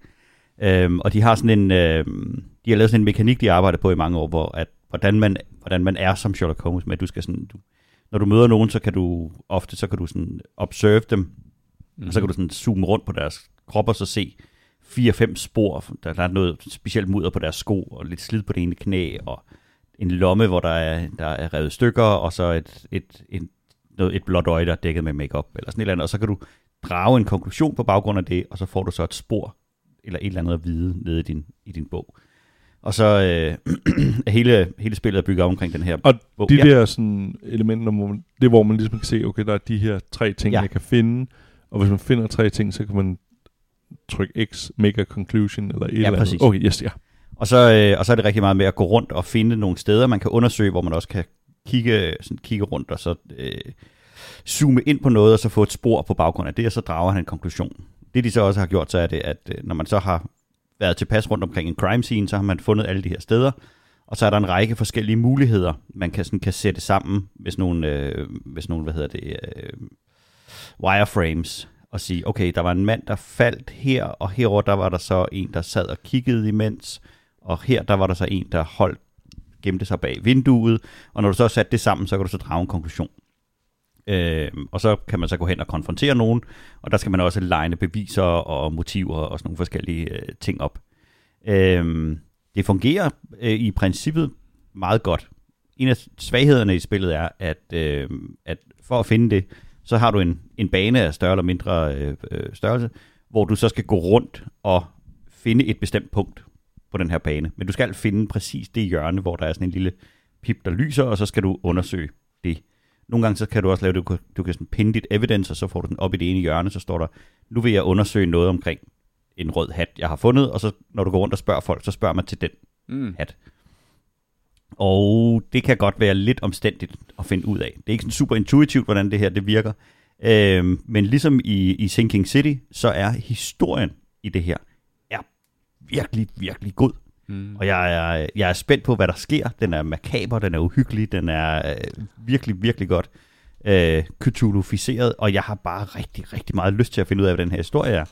Øhm, og de har sådan en, øh, de har lavet sådan en mekanik, de arbejder på i mange år, hvor at, hvordan, man, hvordan man er som Sherlock Holmes, med at du skal sådan, du, når du møder nogen, så kan du ofte, så kan du sådan observe dem, mm. og så kan du sådan zoome rundt på deres krop og så se fire-fem spor. Der, der er noget specielt mudder på deres sko, og lidt slid på det ene knæ, og en lomme, hvor der er, der er revet stykker, og så et, et, et, noget, et blåt øje, der er dækket med makeup eller sådan et eller andet, og så kan du drage en konklusion på baggrund af det, og så får du så et spor, eller et eller andet at vide nede i din, i din bog. Og så øh, *clears throat* er hele, hele spillet er bygget op omkring den her Og bog. de ja. der sådan, elementer, hvor man, det er, hvor man ligesom kan se, okay, der er de her tre ting, Ja. jeg kan finde, og hvis man finder tre ting, så kan man trykke X, make a conclusion, eller et Ja, eller andet. Okay, yes, ja. Og så, øh, og så er det rigtig meget med at gå rundt og finde nogle steder, man kan undersøge, hvor man også kan kigge, sådan, kigge rundt og så øh, zoome ind på noget, og så få et spor på baggrund af det, og så drager han en konklusion. Det de så også har gjort, så er det, at øh, når man så har været tilpas rundt omkring en crime scene, så har man fundet alle de her steder, og så er der en række forskellige muligheder, man kan, sådan, kan sætte sammen, hvis nogle, øh, hvis nogle hvad hedder det, øh, wireframes, og sige, okay, der var en mand, der faldt her, og herover der var der så en, der sad og kiggede imens, og her der var der så en, der holdt, gemte sig bag vinduet, og når du så har sat det sammen, så kan du så drage en konklusion. Øh, og så kan man så gå hen og konfrontere nogen, og der skal man også legne beviser og motiver og sådan nogle forskellige øh, ting op. Øh, det fungerer øh, i princippet meget godt. En af svaghederne i spillet er, at, øh, at for at finde det, så har du en, en bane af større eller mindre øh, øh, størrelse, hvor du så skal gå rundt og finde et bestemt punkt på den her bane. Men du skal finde præcis det hjørne, hvor der er sådan en lille pip, der lyser, og så skal du undersøge det. Nogle gange så kan du også lave det, du kan, du kan sådan pinde dit evidence, og så får du den op i det ene hjørne, så står der, nu vil jeg undersøge noget omkring en rød hat, jeg har fundet, og så når du går rundt og spørger folk, så spørger man til den Mm. hat. Og det kan godt være lidt omstændigt at finde ud af. Det er ikke sådan super intuitivt, hvordan det her det virker. Øhm, men ligesom i, i Sinking City, så er historien i det her er virkelig, virkelig god. Mm. Og jeg er, jeg er spændt på, hvad der sker. Den er makaber, den er uhyggelig, den er øh, virkelig, virkelig godt øh, Cthulhu-ficeret, og jeg har bare rigtig, rigtig meget lyst til at finde ud af, hvad den her historie er.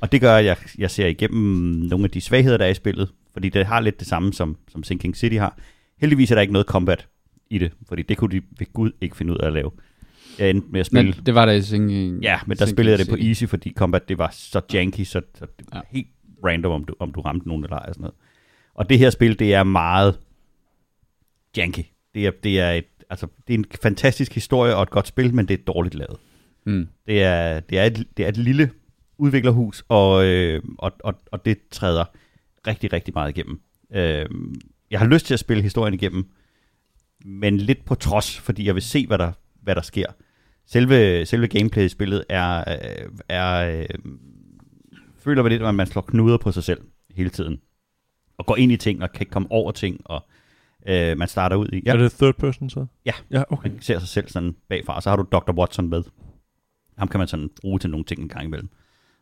Og det gør, at jeg, jeg ser igennem nogle af de svagheder, der er i spillet, fordi det har lidt det samme, som, som Sinking City har. Heldigvis er der ikke noget combat i det, fordi det kunne de ved Gud ikke finde ud af at lave. Jeg endte med at spille... Men det var der i Sinking Ja, men der Sinking spillede jeg det på easy, fordi combat det var så janky, så, så det var Ja. helt random, om du, om du ramte nogen eller ej og sådan noget. Og det her spil, det er meget janky. Det er, det er, et, altså, det er en fantastisk historie og et godt spil, men det er dårligt lavet. Mm. Det er, det er, et, det er et lille udviklerhus, og, øh, og, og, og det træder rigtig, rigtig meget igennem. Øh, jeg har lyst til at spille historien igennem, men lidt på trods, fordi jeg vil se, hvad der, hvad der sker. Selve, selve gameplay i spillet er, øh, er øh, føler man lidt, at man slår knuder på sig selv hele tiden. Og går ind i ting, og kan komme over ting, og øh, man starter ud i... Ja. Er det third person så? Ja. Ja, okay. Man ser sig selv sådan bagfra, og så har du Dr. Watson med. Ham kan man sådan bruge til nogle ting en gang imellem.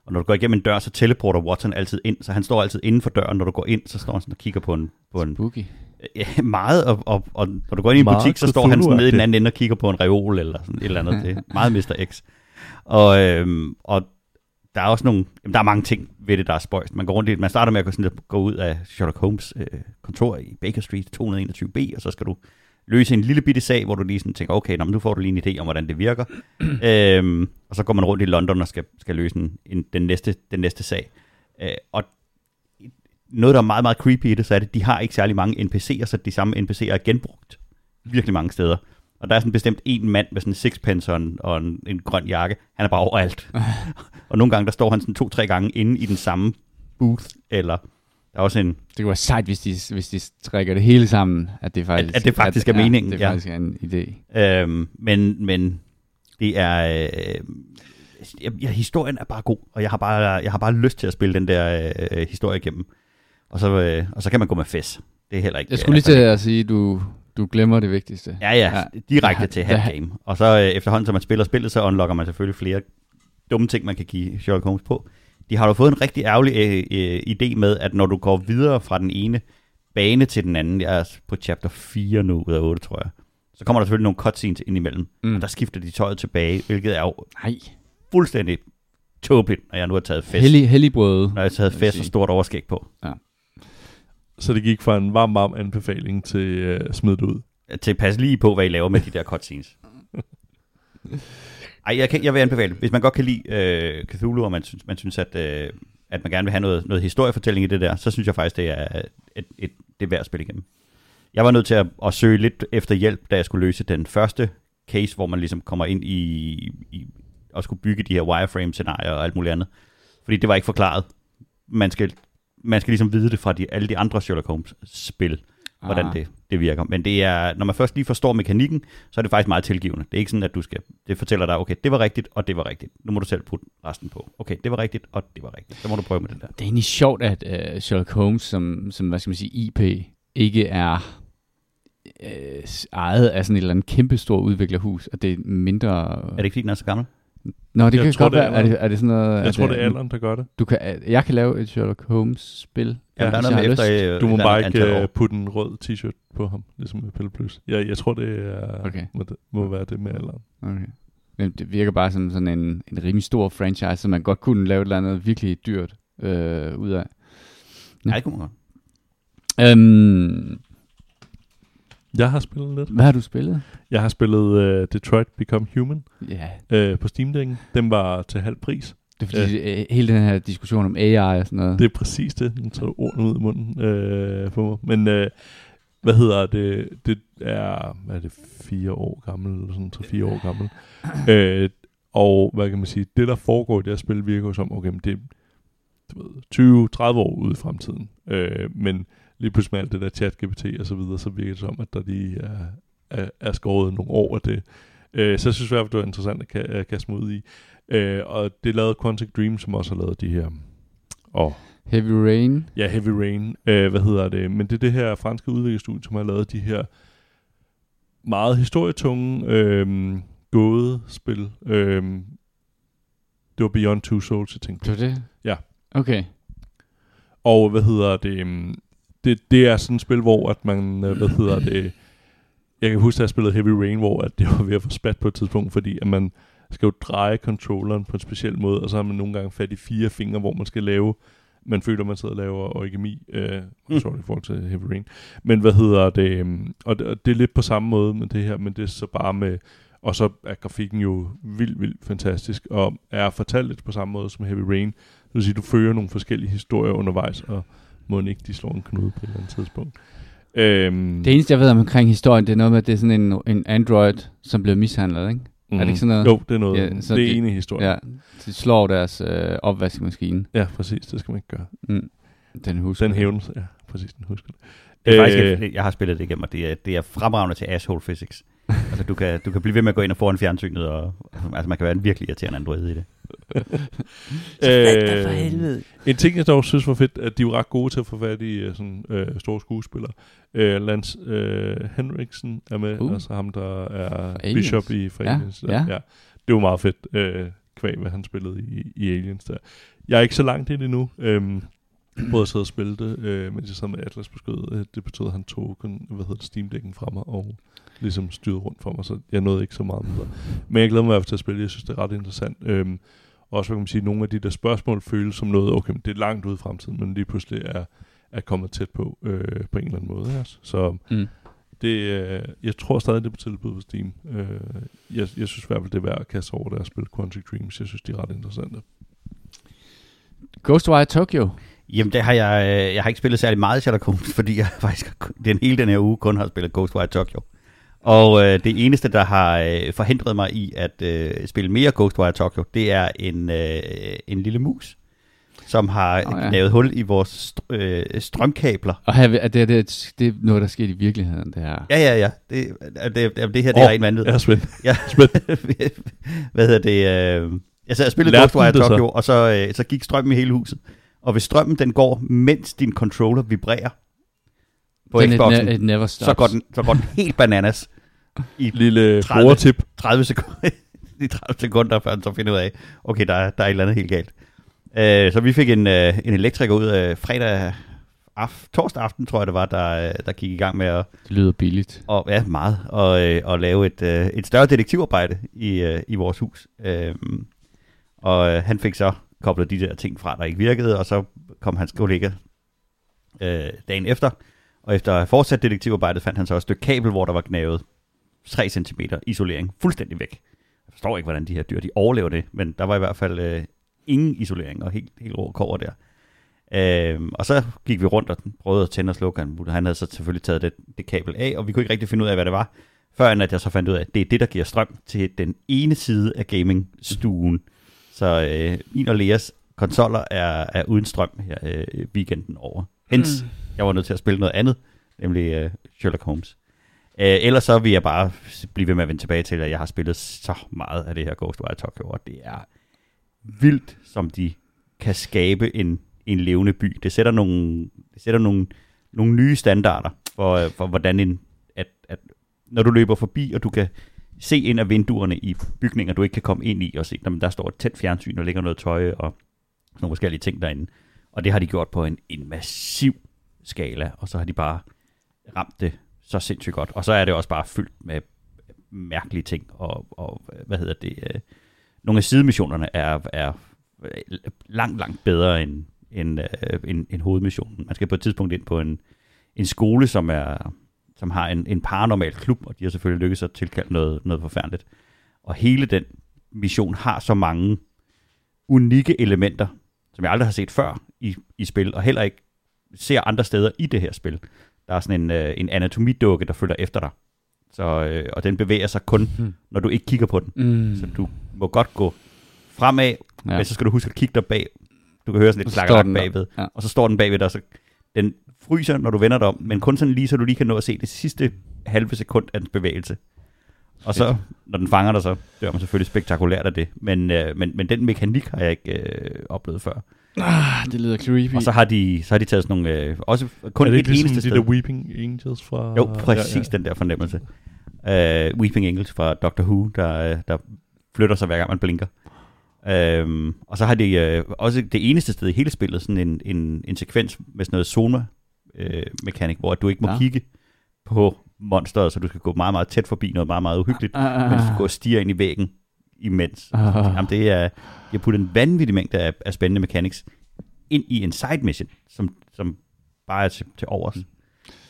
Og når du går igennem en dør, så teleporter Watson altid ind, så han står altid inden for døren. Når du går ind, så står han sådan og kigger på en... På en Spooky. ja, *laughs* meget, og, og, og, når du går ind i en butik, så står han sådan nede i den anden ende og kigger på en reol eller sådan et eller andet. Det er meget Mr. X. Og, øhm, og der er også nogle, jamen, der er mange ting ved det, der er spøjst. Man går rundt i, man starter med at gå, sådan, lidt- gå ud af Sherlock Holmes øh, kontor i Baker Street 221B, og så skal du løse en lille bitte sag, hvor du lige sådan tænker, okay, nå, men nu får du lige en idé om, hvordan det virker. *clears throat* øhm, og så går man rundt i London og skal, skal løse en, en, den, næste, den næste sag. Øh, og noget, der er meget, meget creepy i det, så er det, de har ikke særlig mange NPC'er, så de samme NPC'er er genbrugt virkelig mange steder. Og der er sådan bestemt en mand med sådan en sixpence og en, og en, en grøn jakke. Han er bare overalt. *laughs* og nogle gange, der står han sådan to-tre gange inde i den samme booth, eller der er også en, Det kunne være sejt, hvis de, hvis de trækker det hele sammen, at det faktisk, at det faktisk er meningen, Ja, det ja. faktisk er en idé. Øhm, men, men det er... Øh, ja, ja, historien er bare god, og jeg har bare, jeg har bare lyst til at spille den der øh, historie igennem. Og så, øh, og så kan man gå med fes. Det er heller ikke... Jeg skulle lige til at sige, du, du glemmer det vigtigste. Ja, ja, Ja. direkte Ja, til ja. hat game. Og så øh, efterhånden, som man spiller spillet, så unlocker man selvfølgelig flere dumme ting, man kan give Sherlock Holmes på. De har jo fået en rigtig ærgerlig øh, øh, idé med, at når du går videre fra den ene bane til den anden, jeg er på chapter 4 nu ud af 8, tror jeg, så kommer der selvfølgelig nogle cutscenes ind imellem, Mm. og der skifter de tøjet tilbage, hvilket er jo Nej. fuldstændig tåbeligt, når jeg nu har taget fest. Hellig, helligbrød. Når jeg har taget fest og stort overskæg på. Så det gik fra en varm, varm anbefaling til uh, smid det ud. Til passe lige på, hvad I laver med de der cutscenes. *laughs* Ej, jeg, kan, jeg vil anbefale, hvis man godt kan lide øh, Cthulhu, og man synes, man synes at, øh, at man gerne vil have noget, noget historiefortælling i det der, så synes jeg faktisk, det er, et, et, det er værd at spille igennem. Jeg var nødt til at, at søge lidt efter hjælp, da jeg skulle løse den første case, hvor man ligesom kommer ind i, i og skulle bygge de her wireframe-scenarier og alt muligt andet. Fordi det var ikke forklaret. Man skal, man skal ligesom vide det fra de, alle de andre Sherlock Holmes-spil, hvordan Ah. det, det virker. Men det er, når man først lige forstår mekanikken, så er det faktisk meget tilgivende. Det er ikke sådan, at du skal, det fortæller dig, okay, det var rigtigt, og det var rigtigt. Nu må du selv putte resten på. Okay, det var rigtigt, og det var rigtigt. Så må du prøve med det der. Det er egentlig sjovt, at uh, Sherlock Holmes, som, som, hvad skal man sige, IP, ikke er uh, ejet af sådan et eller andet kæmpestort udviklerhus, og det er mindre... Er det ikke, fordi den er så gammel? Nå, det Jeg kan tror, godt det er være. Er det, er det sådan noget... Jeg at, tror, det er øh, alderen, der gør det. Du kan, jeg kan lave et Sherlock Holmes-spil. Ja, der er noget med efter... lyst. øh, Du må bare ikke uh, putte en rød t-shirt på ham, ligesom med Pelle Plus. Jeg, jeg tror, det er, Okay. må, det, må være det med alderen. Okay. Men det virker bare som sådan en, en rimelig stor franchise, så man godt kunne lave et eller andet virkelig dyrt øh, ud af. Nej, det kunne man godt. Øhm, Jeg har spillet lidt. hvad har du spillet? Jeg har spillet uh, Detroit Become Human Ja, uh, på Steam Deck'en. Den var til halv pris. det er fordi, øh. hele den her diskussion om AI og sådan noget. Det er præcis det. Nu tager du ordene ud i munden øh, på mig. Men øh, hvad hedder det? Det er, hvad er det, fire år gammel, eller sådan tre-fire år gammel. *clears throat* øh, og hvad kan man sige, det der foregår i det her spil virker som, okay, men det er du ved, 20-30 år ude i fremtiden. Øh, men lige pludselig med alt det der chat GPT og så videre, så virker det som, at der lige er, er, er skåret nogle år af det. Øh, så jeg synes i hvert fald, det var interessant at, ka- at kaste mig ud i. Øh, og det lavede Quantic Dream, som også har lavet de her... Og Heavy Rain. Ja, Heavy Rain. Øh, hvad hedder det? Men det er det her franske udviklerstudie, som har lavet de her meget historietunge øh, gådespil. Øh, det var Beyond Two Souls, jeg tænkte. Det var det? Ja. Okay. Og hvad hedder det? Det, det er sådan et spil, hvor at man, øh, hvad hedder det? Jeg kan huske, at jeg spillede Heavy Rain, hvor at det var ved at få spat på et tidspunkt, fordi at man skal jo dreje controlleren på en speciel måde, og så har man nogle gange fat i fire fingre, hvor man skal lave, man føler, man sidder og laver origami, øh, Mm. sorry, i forhold til Heavy Rain. Men hvad hedder det? øhm, Og det, og det er lidt på samme måde med det her, men det er så bare med, og så er grafikken jo vildt, vildt fantastisk, og er fortalt lidt på samme måde som Heavy Rain. Det vil sige, du fører nogle forskellige historier undervejs, og må ikke de slår en knude på et eller andet tidspunkt. Øhm, Det eneste, jeg ved omkring historien, det er noget med, at det er sådan en, en android, som blev mishandlet, ikke? mm, er det ikke sådan noget? Jo, det er noget. Ja, så det er det- en i historien. Ja. De slår deres øh, opvaskemaskine. ja, præcis. Det skal man ikke gøre. Mm. Den husker Den sig. Ja, præcis. Den husker det. Det er faktisk, Øh, jeg, jeg har spillet det igennem, og det er, det er fremragende til asshole physics. altså, du kan, du kan blive ved med at gå ind og få en fjernsynet, og altså, man kan være en virkelig irriterende android i det. Øh, En ting, jeg dog synes var fedt, at de var ret gode til at få fat i uh, sådan, uh, store skuespillere. Uh, Lance uh, Henriksen er med, Uh. altså ham, der er Aliens. Bishop i fra Ja, Aliens. ja. ja. Det var meget fedt, uh, kvæg, hvad han spillede i, i Aliens der. Jeg er ikke så langt i det endnu. Um, både at sidde og spille det, uh, mens jeg sad med Atlas på skødet. Uh, det betød, at han tog kun, hvad hedder det, Steam-dækken fra mig, og ligesom styrede rundt for mig, så jeg nåede ikke så meget med det. Men jeg glæder mig i hvert fald til at spille. Jeg synes, det er ret interessant. Um, også, hvad kan man sige, nogle af de der spørgsmål føles som noget, okay, men det er langt ude i fremtiden, men lige pludselig er, er kommet tæt på, øh, på en eller anden måde. Altså. Så Mm. det, øh, jeg tror stadig, det er på tilbud på Steam. Øh, jeg, jeg synes i hvert fald, det er værd at kaste over der og spille Quantic Dreams. Jeg synes, de er ret interessante. Ghostwire Tokyo. Jamen, det har jeg, øh, jeg har ikke spillet særlig meget Sherlock Holmes, *laughs* fordi jeg faktisk den hele den her uge kun har spillet Ghostwire Tokyo. Og øh, det eneste, der har øh, forhindret mig i at øh, spille mere Ghostwire Tokyo, det er en, øh, en lille mus, som har oh, ja. ja. lavet hul i vores str- øh, strømkabler. Og her, er det, det, det er noget, der sker i virkeligheden, det her. Ja, ja, ja. Det, det, det, det her det er Åh, rent. Jeg er spændt. Ja. *laughs* *laughs* Hvad hedder det? Øh, jeg sad og spillede Lærte Ghostwire det så? Tokyo, og så, øh, så gik strømmen i hele huset. Og hvis strømmen den går, mens din controller vibrerer på Den Xboxen, it, ne- it never stops. så går, den, så går den helt bananas i *laughs* Lille 30. brugertip. 30 sekunder, *laughs* i 30 sekunder, før den så finder ud af, okay, der, er- der er et eller andet helt galt. Øh, så vi fik en, øh, en elektriker ud øh, fredag af, torsdag aften, tror jeg det var, der, øh, der gik i gang med at, Det lyder billigt. og, ja, meget, og, øh, og lave et, øh, et større detektivarbejde i, øh, i vores hus. Øh, og øh, han fik så koblet de der ting fra, der ikke virkede, og så kom hans kollega øh, dagen efter, og efter at have fortsat detektivarbejdet, fandt han så et stykke kabel, hvor der var gnavet 3 cm isolering fuldstændig væk. Jeg forstår ikke, hvordan de her dyr de overlever det, men der var i hvert fald øh, ingen isolering og helt, helt rå kover der. Øhm, og så gik vi rundt og prøvede at tænde og slukke. Han, han havde så selvfølgelig taget det, det kabel af, og vi kunne ikke rigtig finde ud af, hvad det var, før at jeg så fandt ud af, at det er det, der giver strøm til den ene side af gamingstuen. Så øh, min og Leas konsoller er, er uden strøm her øh, weekenden over. Hens, mm jeg var nødt til at spille noget andet, nemlig øh, Sherlock Holmes. Øh, ellers så vil jeg bare blive ved med at vende tilbage til, at jeg har spillet så meget af det her Ghostwire Tokyo, og det er vildt, som de kan skabe en, en levende by. Det sætter nogle, det sætter nogle, nogle nye standarder for, øh, for hvordan en, at, at når du løber forbi, og du kan se ind af vinduerne i bygninger, du ikke kan komme ind i, og se, at der står et tæt fjernsyn, og ligger noget tøj, og nogle forskellige ting derinde. Og det har de gjort på en, en massiv skala, og så har de bare ramt det så sindssygt godt. Og så er det også bare fyldt med mærkelige ting, og, og hvad hedder det, øh, nogle af sidemissionerne er, er øh, langt, langt bedre end, end, øh, end, end hovedmissionen. Man skal på et tidspunkt ind på en, en skole, som er som har en, en paranormal klub, og de har selvfølgelig lykkedes at tilkalde noget, noget forfærdeligt. Og hele den mission har så mange unikke elementer, som jeg aldrig har set før i, i spil, og heller ikke ser andre steder i det her spil. Der er sådan en, øh, en anatomidukke, der følger efter dig. Så, øh, og den bevæger sig kun, Hmm. når du ikke kigger på den. Mm. Så du må godt gå fremad, ja. men så skal du huske at kigge der bag. Du kan høre sådan står klakkerak bagved. Ja. Og så står den bagved dig, så den fryser, når du vender dig om, men kun sådan lige, så du lige kan nå at se det sidste halve sekund af dens bevægelse. Og så, når den fanger dig, så dør man selvfølgelig spektakulært af det. Men, øh, men, men den mekanik har jeg ikke øh, oplevet før. Ah, det lyder creepy. Og så har de, så har de taget sådan nogle, øh, også kun er det et ikke ligesom eneste de sted. der Weeping Angels fra... Jo, præcis Ja, ja, den der fornemmelse. Uh, Weeping Angels fra Doctor Who, der, øh, der flytter sig hver gang man blinker. Um, og så har de uh, også det eneste sted i hele spillet sådan en, en, en sekvens med sådan noget soma uh, mekanik, hvor du ikke må Ja. kigge på monsteret, så du skal gå meget, meget tæt forbi noget meget, meget uhyggeligt, Ah, men du skal gå og stige ind i væggen imens. Ah. Jamen, det er, de har puttet en vanvittig mængde af, af spændende mechanics ind i en side mission, som, som bare er til, til overs.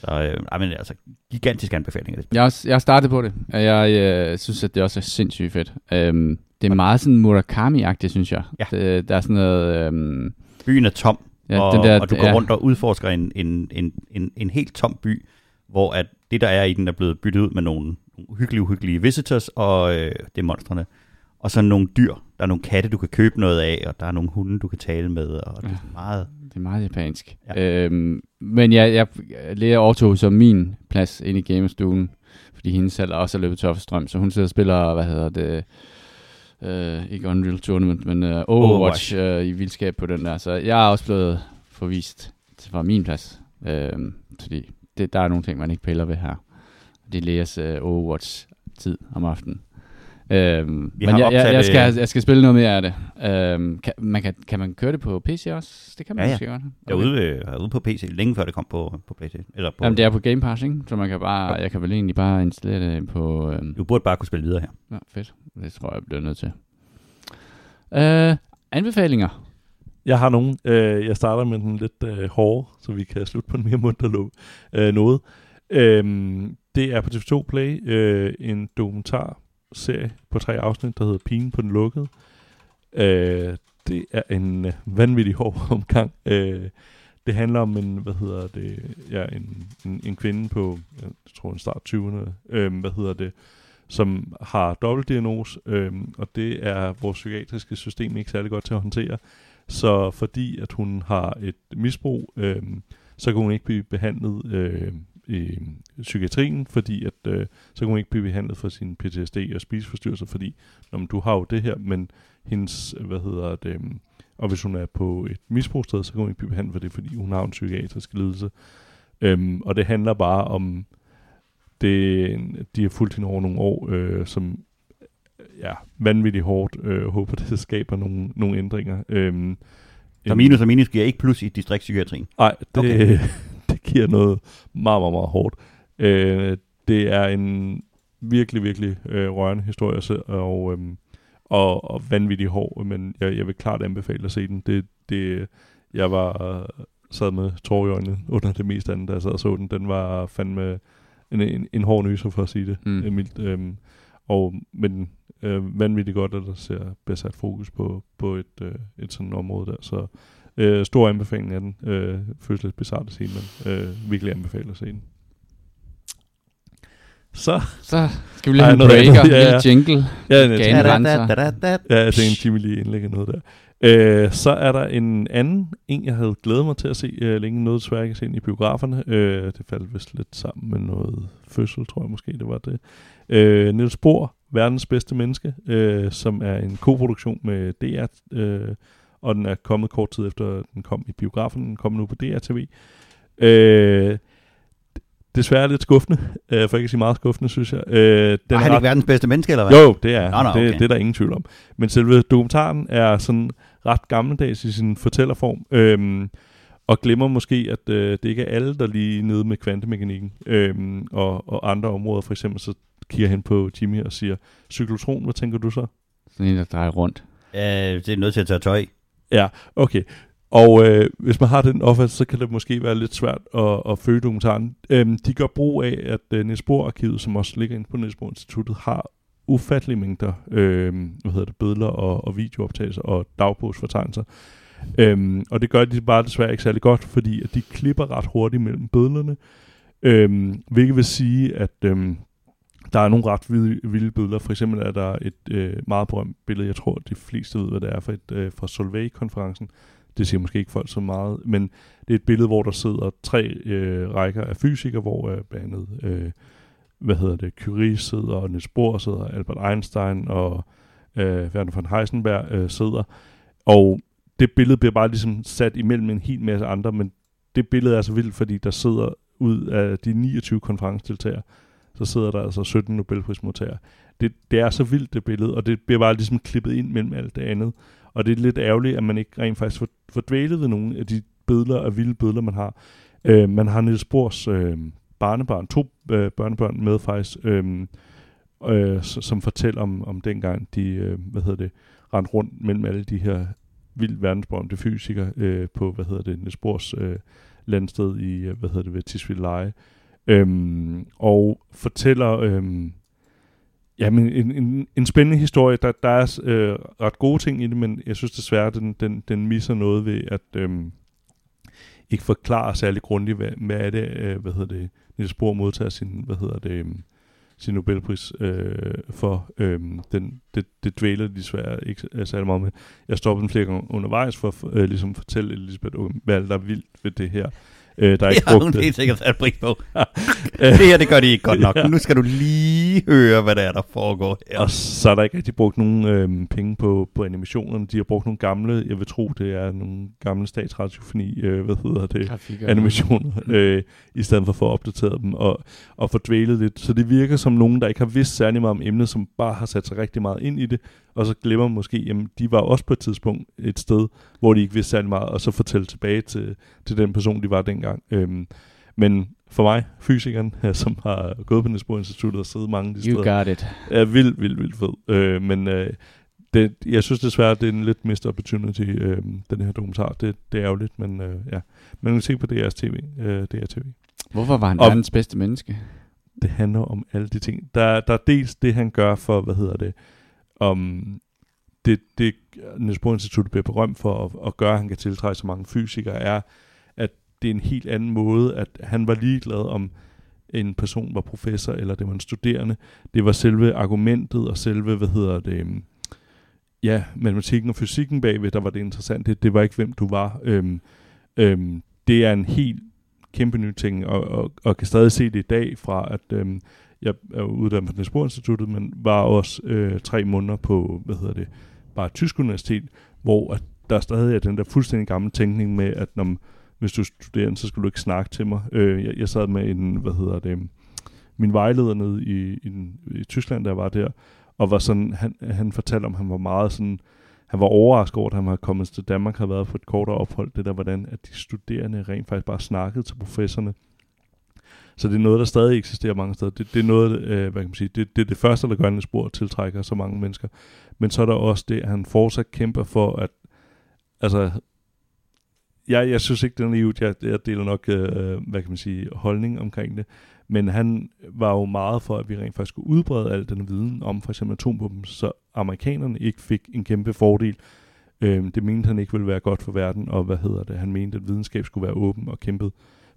Så øh, ej, men, altså, gigantisk anbefaling af det. Jeg også- jeg har startet på det, og jeg øh, synes, at det også er sindssygt fedt. Øhm, det er meget sådan Murakami-agtigt, synes jeg. Ja. Det, der er sådan noget... Øhm, Byen er tom, ja, og, den der, og du går ja, rundt og udforsker en, en, en, en, en helt tom by, hvor at det, der er i den, er blevet byttet ud med nogle, nogle uhyggelige, uhyggelige visitors, og øh, det er monstrene. Og så nogle dyr. Der er nogle katte, du kan købe noget af, og der er nogle hunde, du kan tale med, og det er meget... Det er meget japansk. Ja. Øhm, men jeg, jeg lærer overtog som min plads ind i gamerstuen, fordi hendes selv også er løbet tør for strøm, så hun sidder og spiller, hvad hedder det, øh, ikke Unreal Tournament, men øh, Overwatch, Overwatch. Øh, i vildskab på den der. Så jeg er også blevet forvist til fra min plads, øhm, fordi det, der er nogle ting, man ikke piller ved her. Det Leas øh, Overwatch-tid om aftenen. Øhm, Vi men har jeg, jeg, jeg, skal, øh, jeg skal spille noget mere af det. Øhm, kan, man kan, kan man køre det på PC også? Det kan man Ja, ja. godt. Jeg er ude, øh, jeg er ude på PC, længe før det kom på, på PlayStation. Eller på, Jamen, det er på Game Pass, ikke? Så man kan bare, jeg kan vel egentlig bare installere det på... Øhm, Du burde bare kunne spille videre her. ja, fedt. Det tror jeg, jeg bliver nødt til. Øh, anbefalinger. Jeg har nogen. Øh, jeg starter med den lidt øh, hårde, så vi kan slutte på en mere munter øh, noget. Øhm, det er på TV2 Play øh, en serie på tre afsnit, der hedder Pigen på den lukkede. Øh, det er en øh, vanvittig hård *laughs* omgang. Øh, det handler om en, hvad hedder det, ja, en, en, en kvinde på, jeg tror en start 20'erne, øh, hvad hedder det, som har dobbeltdiagnose, øh, og det er vores psykiatriske system ikke særlig godt til at håndtere. Så fordi at hun har et misbrug, øh, så kan hun ikke blive behandlet øh, i psykiatrien, fordi at, øh, så kan hun ikke blive behandlet for sin PTSD og spiseforstyrrelser, fordi når man, du har jo det her, men hendes, hvad hedder det, øh, og hvis hun er på et misbrugssted, så kan hun ikke blive behandlet for det, fordi hun har en psykiatrisk lidelse. Øhm, og det handler bare om, det, de har fulgt hende over nogle år, øh, som ja, vanvittigt hårdt. Øh, håber, *laughs* det skaber nogle, nogle ændringer. Øhm, Så minus og minus giver ikke plus i distriktspsykiatrien. Nej, det, okay. Giver noget meget, meget, meget hårdt. Øh, det er en virkelig, virkelig øh, rørende historie, og, øhm, og, og vanvittig hård, men jeg, jeg vil klart anbefale at se den. Det, det, jeg var sad med tårer i øjnene under det meste andet, da jeg sad og så den. Den var fandme en, en, en hård nyser, for at sige det Mm. mm. mildt. Øhm, og, men øh, vanvittigt godt, at der ser bliver sat fokus på, på et, øh, et sådan område der. Så øh, stor anbefaling af den. Øh, føles lidt bizarrt at se men øh, virkelig anbefaler at se den. Så, Så skal vi lige have en noget breaker, andet. en Ja, ja. jingle. ja, Gane tænker, grænser. ja, jeg tænkte, Jimmy lige indlægger noget der. Øh, så er der en anden, en jeg havde glædet mig til at se øh, længe, noget desværre ikke ind i biograferne. Øh, det faldt vist lidt sammen med noget fødsel, tror jeg måske, det var det. Øh, Niels Bohr, verdens bedste menneske, øh, som er en koproduktion med DR, øh, og den er kommet kort tid efter, den kom i biografen, den kom nu på DR-TV. Øh, desværre lidt skuffende, øh, for ikke at sige meget skuffende, synes jeg. Øh, Den er han ikke verdens bedste menneske, eller hvad? jo, det er, Nå, nå, nå, det, okay. det er der ingen tvivl om. Men selve dokumentaren er sådan ret gammeldags i sin fortællerform, øhm, og glemmer måske, at øh, det ikke er alle, der lige er nede med kvantemekanikken øhm, og, og andre områder. For eksempel så kigger hen på Jimmy og siger, cyklotron, hvad tænker du så? Sådan en, der drejer rundt. Øh, det er nødt til at tage tøj. Ja, okay. Og øh, hvis man har den opfattelse, så kan det måske være lidt svært at, at følge dokumentaren. Øhm, de gør brug af, at øh, Niels Bohr arkivet som også ligger inde på Niels Bohr Instituttet, har ufattelige mængder øh, hvad hedder det, billeder og, og videooptagelser og dagbogsfortegnelser. Øhm, og det gør de bare desværre ikke særlig godt, fordi at de klipper ret hurtigt mellem billederne. Øhm, hvilket vil sige, at øhm, der er nogle ret vilde, vilde billeder. For eksempel er der et øh, meget berømt billede, jeg tror, de fleste ved, hvad det er, fra, et, øh, fra Solvay-konferencen. Det siger måske ikke folk så meget, men det er et billede, hvor der sidder tre øh, rækker af fysikere, hvor øh, blandt andet øh, hvad hedder det, Curie sidder, og Niels Bohr sidder, Albert Einstein og øh, Werner von Heisenberg øh, sidder. Og det billede bliver bare ligesom sat imellem en hel masse andre, men det billede er så vildt, fordi der sidder ud af de 29 konferencedeltagere, så sidder der altså 17 Nobelprismodtagere. Det, det er så vildt det billede, og det bliver bare ligesom klippet ind mellem alt det andet. Og det er lidt ærgerligt, at man ikke rent faktisk får, får dvælet ved nogle af de billeder og vilde billeder, man har. Øh, man har Niels Bohrs øh, barnebarn, to øh, børnebørn med faktisk, øh, øh, som fortæller om, om dengang, de, øh, hvad hedder det, rendte rundt mellem alle de her vildt verdensberømte fysikere øh, på, hvad hedder det, Niels Bohrs øh, landsted i, øh, hvad hedder det, ved Tisvilde Leje. Øhm, og fortæller øhm, jamen, en, en, en spændende historie. Der, der er øh, ret gode ting i det, men jeg synes desværre, den, den, den misser noget ved at øhm, ikke forklare særlig grundigt, hvad, hvad er det, øh, hvad hedder det, Niels Bohr modtager sin, hvad hedder det, øhm, sin Nobelpris øh, for. Øhm, den, det, det dvæler de desværre ikke øh, særlig meget med. Jeg stoppede den flere gange undervejs for at øh, ligesom fortælle Elisabeth, hvad er vildt ved det her. Øh, der er ikke det har hun helt sikkert sat pris på. *laughs* det her, det gør de ikke godt nok. ja. Nu skal du lige høre, hvad der er, der foregår her. Og så er der ikke rigtig brugt nogen øh, penge på, på animationerne. De har brugt nogle gamle, jeg vil tro, det er nogle gamle statsradiofoni, øh, hvad hedder det, Grafikker. animationer, øh, i stedet for at få opdateret dem og, og få dvælet lidt. Så det virker som nogen, der ikke har vidst særlig meget om emnet, som bare har sat sig rigtig meget ind i det, og så glemmer måske, jamen de var også på et tidspunkt et sted, hvor de ikke vidste særlig meget, og så fortælle tilbage til, til den person, de var dengang. Øhm, men for mig, fysikeren, *laughs* som har gået på Niels Instituttet og siddet mange de you steder, got it. er vildt, vildt, vildt fed. Øh, men øh, det, jeg synes desværre, det er en lidt missed opportunity, øh, den her dokumentar. Det, det er ærgerligt, men øh, ja. Man kan se på DR's TV. Øh, DR TV. Hvorfor var han og, verdens bedste menneske? Det handler om alle de ting. Der, der er dels det, han gør for, hvad hedder det, om det, det Niels Bohr Institut bliver berømt for at, at gøre, at han kan tiltrække så mange fysikere, er, at det er en helt anden måde, at han var ligeglad om en person var professor, eller det var en studerende. Det var selve argumentet og selve, hvad hedder det, øhm, ja, matematikken og fysikken bagved, der var det interessante. Det, det var ikke, hvem du var. Øhm, øhm, det er en helt kæmpe ny ting, og, og, og kan stadig se det i dag fra, at øhm, jeg er uddannet på Niels Instituttet, men var også øh, tre måneder på, hvad hedder det, bare et tysk universitet, hvor at der stadig er den der fuldstændig gamle tænkning med, at når, hvis du studerer, så skal du ikke snakke til mig. Øh, jeg, jeg sad med en, hvad hedder det, min vejleder nede i, i, i Tyskland, der var der, og var sådan, han, han fortalte om, han var meget sådan, han var overrasket over, at han var kommet til Danmark, havde været på et kortere ophold, det der, hvordan at de studerende rent faktisk bare snakkede til professorerne, så det er noget, der stadig eksisterer mange steder. Det, det er noget, øh, hvad kan man sige, det, det er det første, der gør en spor tiltrækker så mange mennesker. Men så er der også det, at han fortsat kæmper for, at altså, jeg, jeg synes ikke, det er naivt. Jeg, jeg deler nok, øh, hvad kan man sige, holdning omkring det. Men han var jo meget for, at vi rent faktisk skulle udbrede al den viden om for eksempel atombomben, så amerikanerne ikke fik en kæmpe fordel. Øh, det mente han ikke ville være godt for verden, og hvad hedder det? Han mente, at videnskab skulle være åben og kæmpet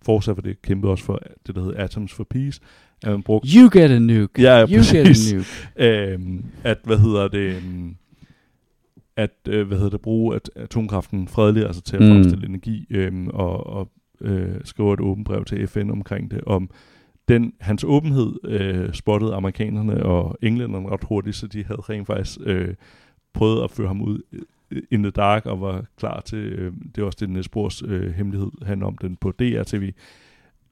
fortsat for det kæmpede også for det, der hedder Atoms for Peace. At man brugte, you get a nuke. Ja, you præcis. get a nuke. *laughs* øhm, at, hvad hedder det, um, at, øh, hvad hedder det, bruge at atomkraften fredeligt, altså til at mm. fremstille energi, øhm, og, og øh, skrive et åbent brev til FN omkring det, om den, hans åbenhed øh, spottede amerikanerne og englænderne ret hurtigt, så de havde rent faktisk øh, prøvet at føre ham ud in the dark og var klar til, øh, det er også det, Niels øh, hemmelighed handler om den på DRTV,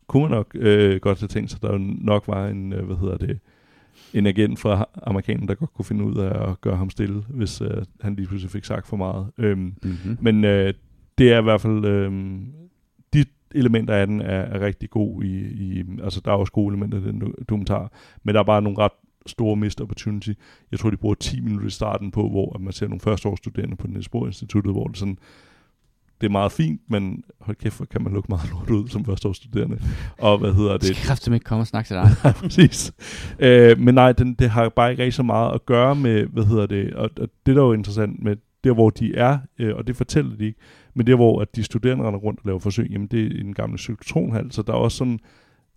kunne man nok øh, godt have tænkt sig, der nok var en, øh, hvad hedder det, en agent fra amerikanen, der godt kunne finde ud af at gøre ham stille, hvis øh, han lige pludselig fik sagt for meget. Øhm, mm-hmm. Men øh, det er i hvert fald, øh, de elementer af den er, er rigtig gode i, i, altså der er også gode elementer i den dokumentar, men der er bare nogle ret store missed opportunity. Jeg tror, de bruger 10 minutter i starten på, hvor man ser nogle førsteårsstuderende på Niels Instituttet, hvor det sådan, det er meget fint, men hold kæft, hvor kan man lukke meget lort ud som førsteårsstuderende. Og hvad hedder det? Jeg skal ikke komme og snakke til dig. *laughs* ja, præcis. Øh, men nej, den, det har bare ikke rigtig så meget at gøre med, hvad hedder det, og, og det der er jo interessant med der, hvor de er, øh, og det fortæller de ikke, men der, hvor at de studerende render rundt og laver forsøg, jamen det er en gammel cyklotronhal, så der er også sådan,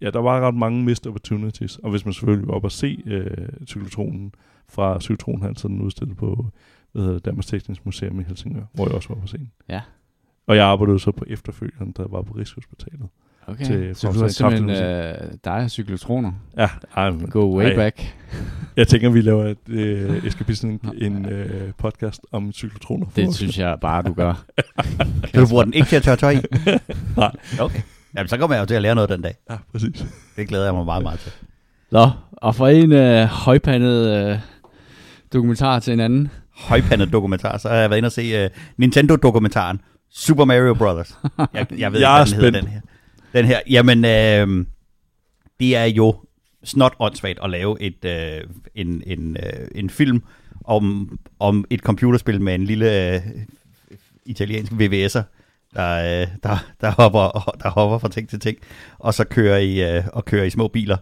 ja, der var ret mange missed opportunities, og hvis man selvfølgelig var op og se øh, cyklotronen fra Cyklotron, så den udstillet på hvad hedder det, Danmarks Teknisk Museum i Helsingør, hvor jeg også var på scenen. Ja. Og jeg arbejdede så på efterfølgeren, der var på Rigshospitalet. Okay, til så du har simpelthen øh, dig og cyklotroner. Ja, ej, men, Go way ej, back. Jeg tænker, vi laver et øh, *laughs* Eskapisten en øh, podcast om cyklotroner. Det synes jeg bare, du gør. Så *laughs* du bruger den ikke til at tørre tøj i? *laughs* Nej. Okay. Jamen, så kommer jeg jo til at lære noget den dag. Ja, præcis. Det glæder jeg mig meget, meget til. Nå, og fra en øh, højpandet øh, dokumentar til en anden. Højpandet dokumentar, så har jeg været inde og se uh, Nintendo-dokumentaren Super Mario Brothers. *laughs* Jeg, jeg ved Jeg ikke, hvad den hedder, den her. Den her, jamen, øh, det er jo snot åndssvagt at lave et, øh, en, en, øh, en film om, om et computerspil med en lille øh, italiensk VVS'er, der, øh, der, der, hopper, *laughs* der hopper fra ting til ting, og så kører i, øh, og kører i små biler.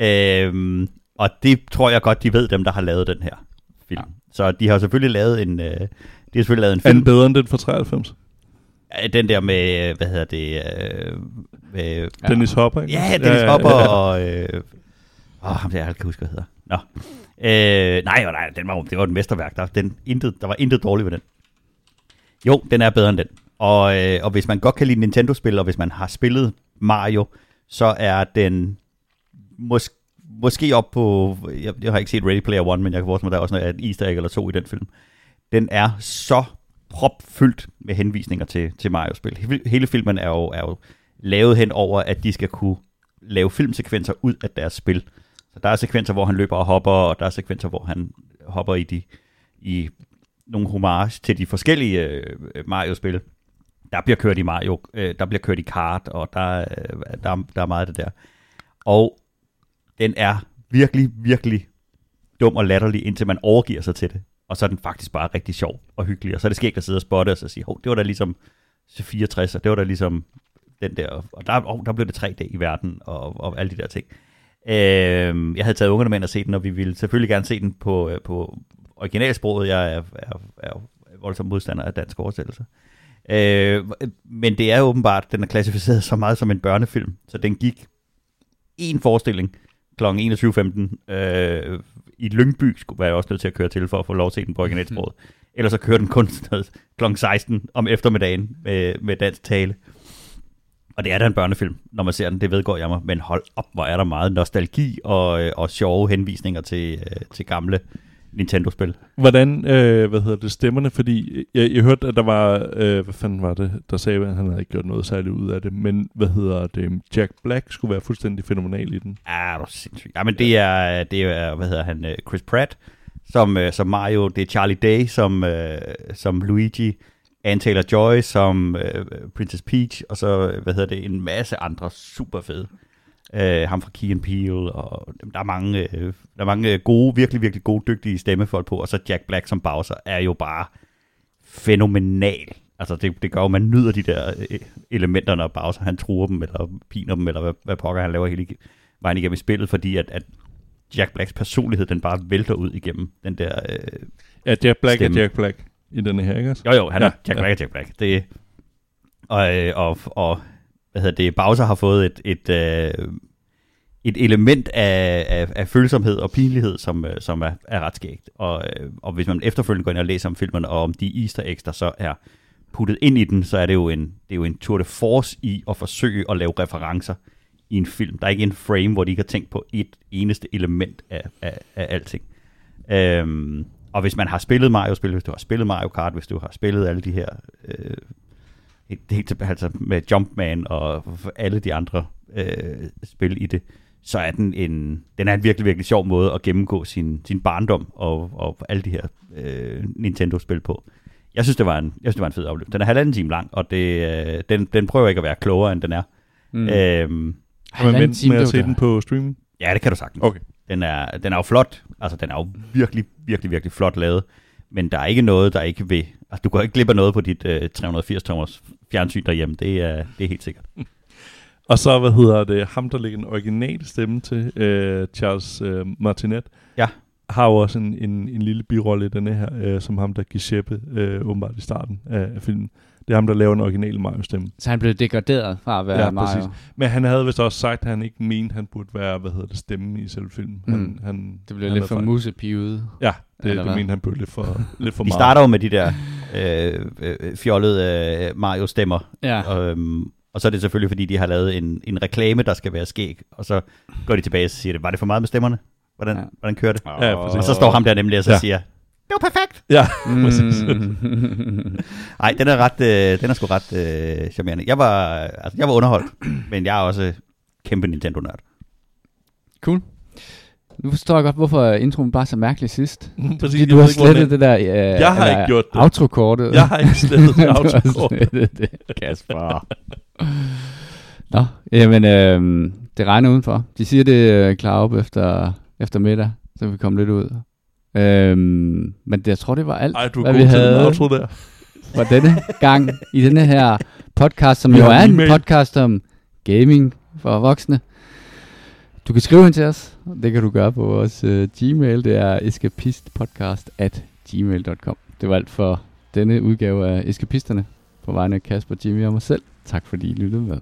Øh, og det tror jeg godt, de ved, dem der har lavet den her film. Ja. Så de har selvfølgelig lavet en, øh, de har selvfølgelig lavet en Er den film. bedre end den fra 93? Ja, Den der med, hvad hedder det, øh, med, Ja. Dennis Hopper, ikke? Ja, Dennis Hopper og... Øh, åh, ham der, jeg kan huske, hvad hedder. Nå. Øh, nej, nej, den var, det var et mesterværk. Der, den, intet, der var intet dårligt ved den. Jo, den er bedre end den. Og, øh, og hvis man godt kan lide Nintendo-spil, og hvis man har spillet Mario, så er den mås- måske op på... Jeg, jeg har ikke set Ready Player One, men jeg kan forestille mig, der er også noget, et easter egg eller to i den film. Den er så propfyldt med henvisninger til, til Mario-spil. Hele, filmen er jo, er jo lavet hen over, at de skal kunne lave filmsekvenser ud af deres spil. Så der er sekvenser, hvor han løber og hopper, og der er sekvenser, hvor han hopper i, de, i nogle homage til de forskellige øh, Mario-spil. Der bliver kørt i Mario, øh, der bliver kørt i kart, og der, øh, der, der er meget af det der. Og den er virkelig, virkelig dum og latterlig, indtil man overgiver sig til det. Og så er den faktisk bare rigtig sjov og hyggelig. Og så er det skægt at sidde og spotte og så sige, hov, det var da ligesom 64, og det var da ligesom den der, og der, oh, der blev det 3D i verden, og, og alle de der ting. Øh, jeg havde taget ungerne med ind og set den, og vi ville selvfølgelig gerne se den på, øh, på originalsproget. Jeg er, er, er voldsom modstander af dansk oversættelse. Øh, men det er åbenbart, den er klassificeret så meget som en børnefilm, så den gik en forestilling kl. 21.15 øh, i Lyngby, skulle jeg også nødt til at køre til for at få lov til den på originalsproget. *laughs* Ellers så kører den kun kl. 16 om eftermiddagen med, med dansk tale. Og det er da en børnefilm, når man ser den, det vedgår jeg mig. Men hold op, hvor er der meget nostalgi og, øh, og sjove henvisninger til, øh, til gamle Nintendo-spil. Hvordan, øh, hvad hedder det, stemmerne? Fordi jeg, jeg hørte, at der var, øh, hvad fanden var det, der sagde, at han havde ikke gjort noget særligt ud af det. Men, hvad hedder det, Jack Black skulle være fuldstændig fænomenal i den. Ja, du er sindssygt. Ja, men det er, det er, hvad hedder han, øh, Chris Pratt, som, øh, som Mario, det er Charlie Day som, øh, som Luigi, Anne Taylor-Joy som øh, Princess Peach, og så, hvad hedder det, en masse andre super fede. Øh, ham fra Key and Peele, og der er mange, øh, der er mange gode, virkelig, virkelig gode, dygtige stemmefolk på, og så Jack Black som Bowser er jo bare fænomenal. Altså det, det gør jo, man nyder de der øh, elementer, når Bowser han truer dem, eller piner dem, eller hvad, hvad pokker han laver hele vejen igennem i spillet, fordi at, at Jack Blacks personlighed, den bare vælter ud igennem den der... Øh, Ja, Jack Black Stemme. er Jack Black i denne her, ikke også? jo jo, han Ja, er Jack ja. Black er Jack Black. Det, og, øh, og, og hvad hedder det, Bowser har fået et, et, øh, et element af, af, af følsomhed og pinlighed, som, øh, som er, er ret skægt. Og, øh, og hvis man efterfølgende går ind og læser om filmen, og om de easter eggs, der så er puttet ind i den, så er det jo en, det er jo en tour de force i at forsøge at lave referencer i en film. Der er ikke en frame, hvor de ikke har tænkt på et eneste element af, af, af alting. Øhm, og hvis man har spillet Mario-spil, hvis du har spillet Mario Kart, hvis du har spillet alle de her, øh, helt, altså med Jumpman og alle de andre øh, spil i det, så er den en, den er en virkelig, virkelig sjov måde at gennemgå sin, sin barndom og, og alle de her øh, Nintendo-spil på. Jeg synes, det var en, jeg synes, det var en fed oplevelse. Den er halvanden time lang, og det, øh, den, den prøver ikke at være klogere, end den er. Mm. Øhm, Kan man vente med at se den på streaming? ja, det kan du sagtens. Okay. Den er, den er jo flot. Altså, den er jo virkelig, virkelig, virkelig flot lavet. Men der er ikke noget, der ikke vil... Altså, du går ikke glip af noget på dit øh, 380-tommers fjernsyn derhjemme. Det er, det er helt sikkert. *laughs* Og så, hvad hedder det, ham, der lægger en original stemme til, øh, Charles øh, Martinet, Ja. har jo også en, en, en lille birolle i denne her, øh, som ham, der Giuseppe, øh, åbenbart i starten af, af filmen. Det er ham, der laver en original Mario-stemme. Så han blev degraderet fra at være Ja, Mario. præcis. Men han havde vist også sagt, at han ikke mente, at han burde være, hvad hedder det, stemme i selve filmen. Han, Mm. han, Det blev han lidt for musepivet. Ja, det, det mente han blev lidt for, lidt for Vi meget. starter jo med de der øh, øh, fjollede øh, Mario-stemmer. Ja. Øhm, Og så er det selvfølgelig, fordi de har lavet en, en reklame, der skal være skæg. Og så går de tilbage og siger, det, var det for meget med stemmerne? Hvordan, Ja. hvordan kører det? Ja, præcis. Og så står ham der nemlig og så Ja. siger, det var perfekt. Ja, *laughs* Mm. Nej, den er ret, øh, den er sgu ret øh, charmerende. Jeg var, altså, jeg var underholdt, men jeg er også kæmpe Nintendo-nørd. cool. Nu forstår jeg godt, hvorfor introen bare så mærkelig sidst. *laughs* præcis. Fordi du har slettet det der... Øh, Jeg har ikke gjort det. Autokortet. Jeg har ikke slettet *laughs* det Du har autokort. slettet det, *laughs* Kasper. Nå, jamen, øh, det regner udenfor. De siger, det er klar op efter, efter middag, så vi kommer lidt ud. Øh, men det, jeg tror, det var alt, Ej, du hvad vi havde outro der. for denne gang i denne her podcast, som jo er en podcast om gaming for voksne. Du kan skrive ind til os, det kan du gøre på vores uh, Gmail, det er escapistpodcast at gmail.com. Det var alt for denne udgave af Escapisterne på vegne af Kasper, Jimmy og mig selv. Tak fordi I lyttede med.